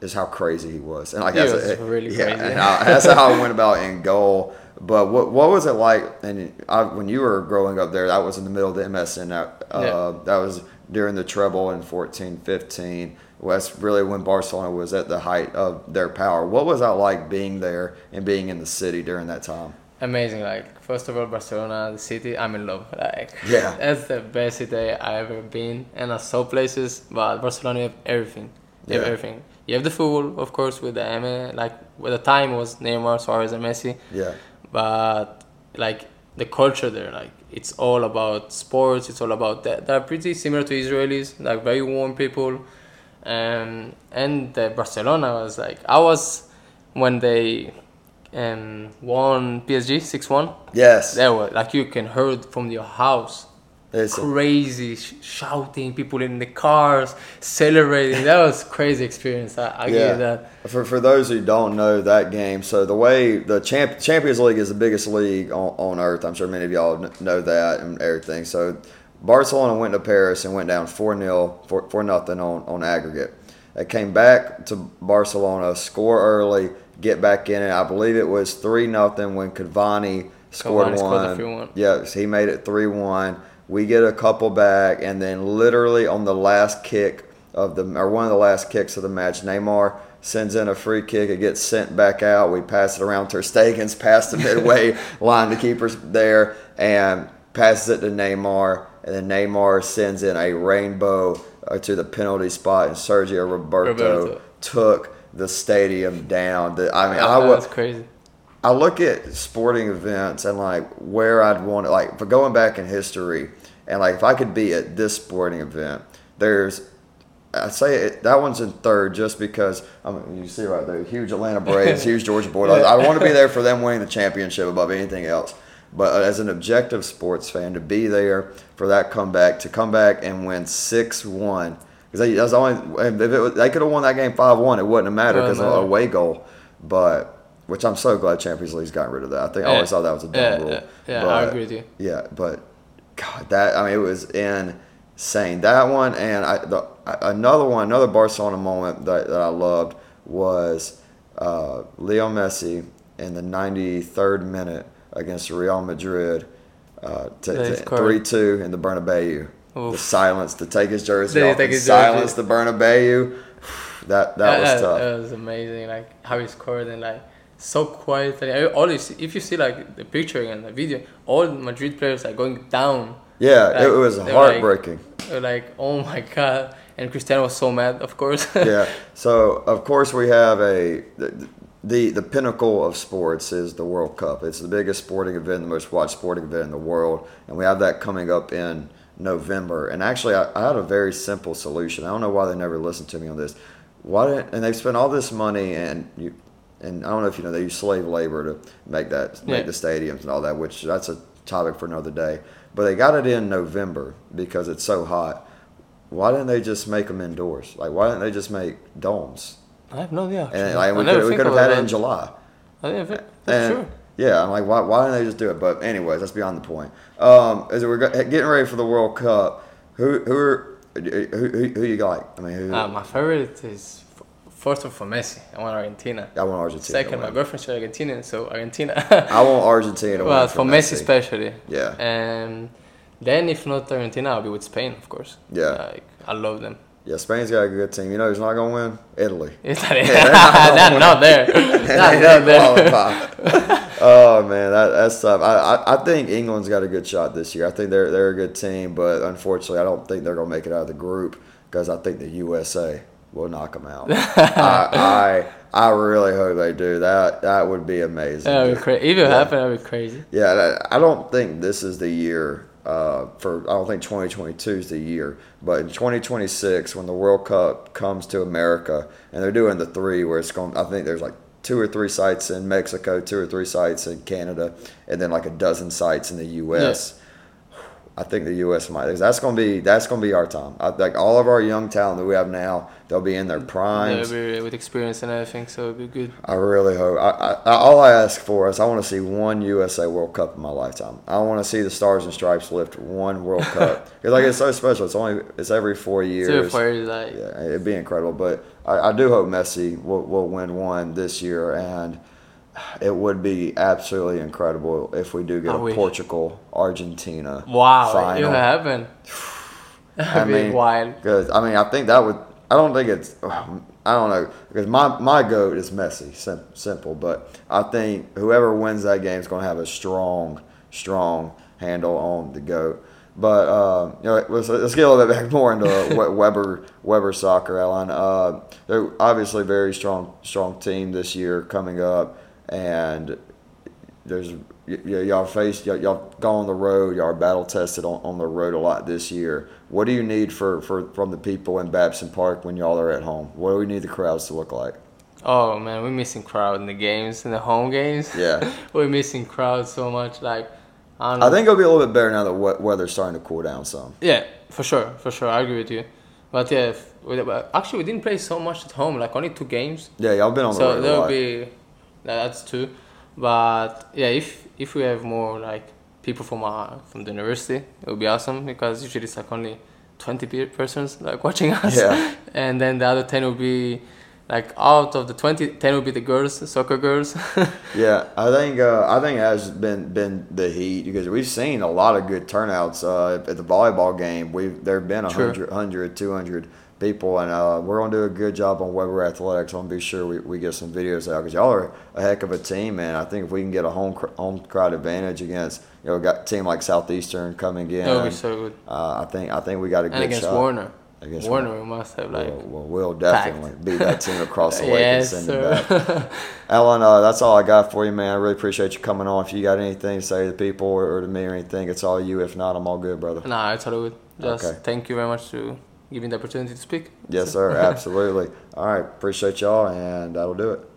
is how crazy he was, and like He that's was really yeah, crazy. and I, that's how I went about in goal. But what what was it like? And I, when you were growing up there, that was in the middle of the MSN. That uh, Yeah. that was during the treble in 14, 15. Well, that's really when Barcelona was at the height of their power. What was that like being there and being in the city during that time? amazing. Like first of all, Barcelona, the city, I'm in love. Like Yeah. that's the best city I ever been, and I saw places. But Barcelona, you have everything. You have everything. You have the football, of course, with the M. Like at the time was Neymar, Suarez, and Messi. Yeah, But like the culture there, like it's all about sports. It's all about that. They're pretty similar to Israelis, like very warm people. Um, and uh, Barcelona was like I was when they um, won PSG six one. yes, There were like you can heard from your house It's crazy sh- shouting, people in the cars celebrating. that was crazy experience. I, I Yeah. that. For, for those who don't know that game, so the way the champ, Champions League is the biggest league on, on earth. I'm sure many of y'all kn- know that and everything. So Barcelona went to Paris and went down 4 0, 4, 4 nothing on, on aggregate. They came back to Barcelona, score early, get back in it. I believe it was 3 nothing when Cavani scored Cavani one. free one. Yes, he made it 3 1. We get a couple back, and then literally on the last kick of the, or one of the last kicks of the match, Neymar sends in a free kick. It gets sent back out. We pass it around Ter Stegen's past the midway line. The keeper's there and passes it to Neymar. And then Neymar sends in a rainbow uh, to the penalty spot, and Sergio Roberto, Roberto. took the stadium down. The, I mean, I was was crazy. I look at sporting events and like where I'd want it. like for going back in history and like if I could be at this sporting event, there's I say it, that one's in third just because I mean you see right there, huge Atlanta Braves, huge Georgia Bulldogs. I want to be there for them winning the championship above anything else. But as an objective sports fan, to be there for that comeback, to come back and win six one, because that's only if it was, they could have won that game five one, it wouldn't have mattered because of a away goal. But which I'm so glad Champions League's gotten rid of that. I think I Yeah. always thought that was a dumb Yeah, rule. yeah, yeah, I But- agree with you. yeah, but God, that I mean, it was insane. That one and I, the, another one, another Barcelona moment that, that I loved was uh, Leo Messi in the 93rd minute against Real Madrid, uh, to, Yeah, he to scored. three two in the Bernabeu. The silence to take his jersey Did off take his jersey? silence the Bernabeu. That that was tough. That was amazing. Like how he scored and like so quiet. Like, I- all you see, if you see like the picture and the video, all Madrid players are going down. yeah, like, it was were like- heartbreaking. Like, oh my god. And Cristiano was so mad, of course. yeah. So of course we have a the, the pinnacle of sports is the World Cup. It's the biggest sporting event, the most watched sporting event in the world, and we have that coming up in November. And actually, I, I had a very simple solution. I don't know why they never listened to me on this. Why didn't and they've spent all this money and you. And I don't know if you know they use slave labor to make that make Yeah. the stadiums and all that, which that's a topic for another day. But they got it in November because it's so hot. Why didn't they just make them indoors? Like, why didn't they just make domes? I have no idea. And actually. like, I we never could we could have about had it in. July. I didn't think, And sure. yeah, I'm like, why, why didn't they just do it? But anyways, that's beyond the point. Um, as we're getting ready for the World Cup, who who are who, who, who you like? I mean, who? Uh, my favorite is first of all Messi. I want Argentina. I want Argentina. Second, my win. girlfriend's Argentinian, so Argentina. I want Argentina to win. well, for Messi especially. Yeah. And then if not Argentina, I'll be with Spain, of course. Yeah. Like, I love them. Yeah, Spain's got a good team. You know who's not gonna win? Italy. They're not not there. Not didn't there. oh man, that, that's tough. I, I I think England's got a good shot this year. I think they're they're a good team, but unfortunately, I don't think they're gonna make it out of the group because I think the USA will knock them out. I, I I really hope they do. That that would be amazing. That would be crazy. If it Yeah. happened, that would be crazy. Yeah, I don't think this is the year uh, for. I don't think 2022 is the year, but in 2026, when the World Cup comes to America, and they're doing the three, where it's going. I think there's like two or three sites in Mexico, two or three sites in Canada, and then like a dozen sites in the U.S. I think the U.S. might. That's gonna be that's gonna be our time. I think all of our young talent that we have now, they'll be in their primes. They'll be with experience and everything, so it'll be good. I really hope. I, I, all I ask for is I want to see one USA World Cup in my lifetime. I want to see the Stars and Stripes lift one World Cup. It's like it's so special. It's only it's every four years. Two players, like, Yeah, it'd be incredible. But I, I do hope Messi will, will win one this year, and it would be absolutely incredible if we do get I a. Portugal Argentina. wow, Final. happened. I That'd be mean, wild. Because I mean, I think that would. I don't think it's. I don't know because my my goat is Messi. Sim, simple, but I think whoever wins that game is going to have a strong, strong handle on the goat. But uh, you know, let's, let's get a little bit back more into We- Webber Webber soccer, Alon. Uh, they're obviously very strong strong team this year coming up, and there's y- y- y'all faced y'all, y'all gone on the road y'all battle tested on, on the road a lot this year what do you need for, for from the people in babson park when y'all are at home what do we need the crowds to look like Oh man, we're missing crowd in the games, in the home games. yeah we're missing crowd so much. Like, I don't know. i think it'll be a little bit better now that we- weather's starting to cool down some Yeah, for sure, for sure. I agree with you. But yeah, if, actually, we didn't play so much at home. Like only two games. yeah y'all been on the so road a there'll be that's two. But yeah, if if we have more like people from our from the university, it would be awesome because usually it's like only twenty pe- persons like watching us. Yeah. and then the other ten will be like out of the 20 10 will be the girls soccer girls Yeah, I think uh, I think it has been been the heat because we've seen a lot of good turnouts uh, at the volleyball game. We've there've been a Sure. hundred, hundred, two hundred people, and uh, we're gonna do a good job on Webber Athletics. I'm gonna be sure we, we get some videos out because y'all are a heck of a team, man. I think if we can get a home cr- home crowd advantage against you know got a team like Southeastern coming in, that would be so good uh, I think I think we got a and good against shot. warner Against Warner, Warner must have like. We'll, we'll, we'll definitely beat that team across the lake yes, and send it back. Alon, uh, that's all I got for you, man. I really appreciate you coming on. If you got anything to say to the people or, or to me or anything, it's all you. If not, I'm all good, brother. nah, it's all good. Just Okay. thank you very much to give me the opportunity to speak. Yes, sir. Absolutely. All right. Appreciate y'all, and that'll do it.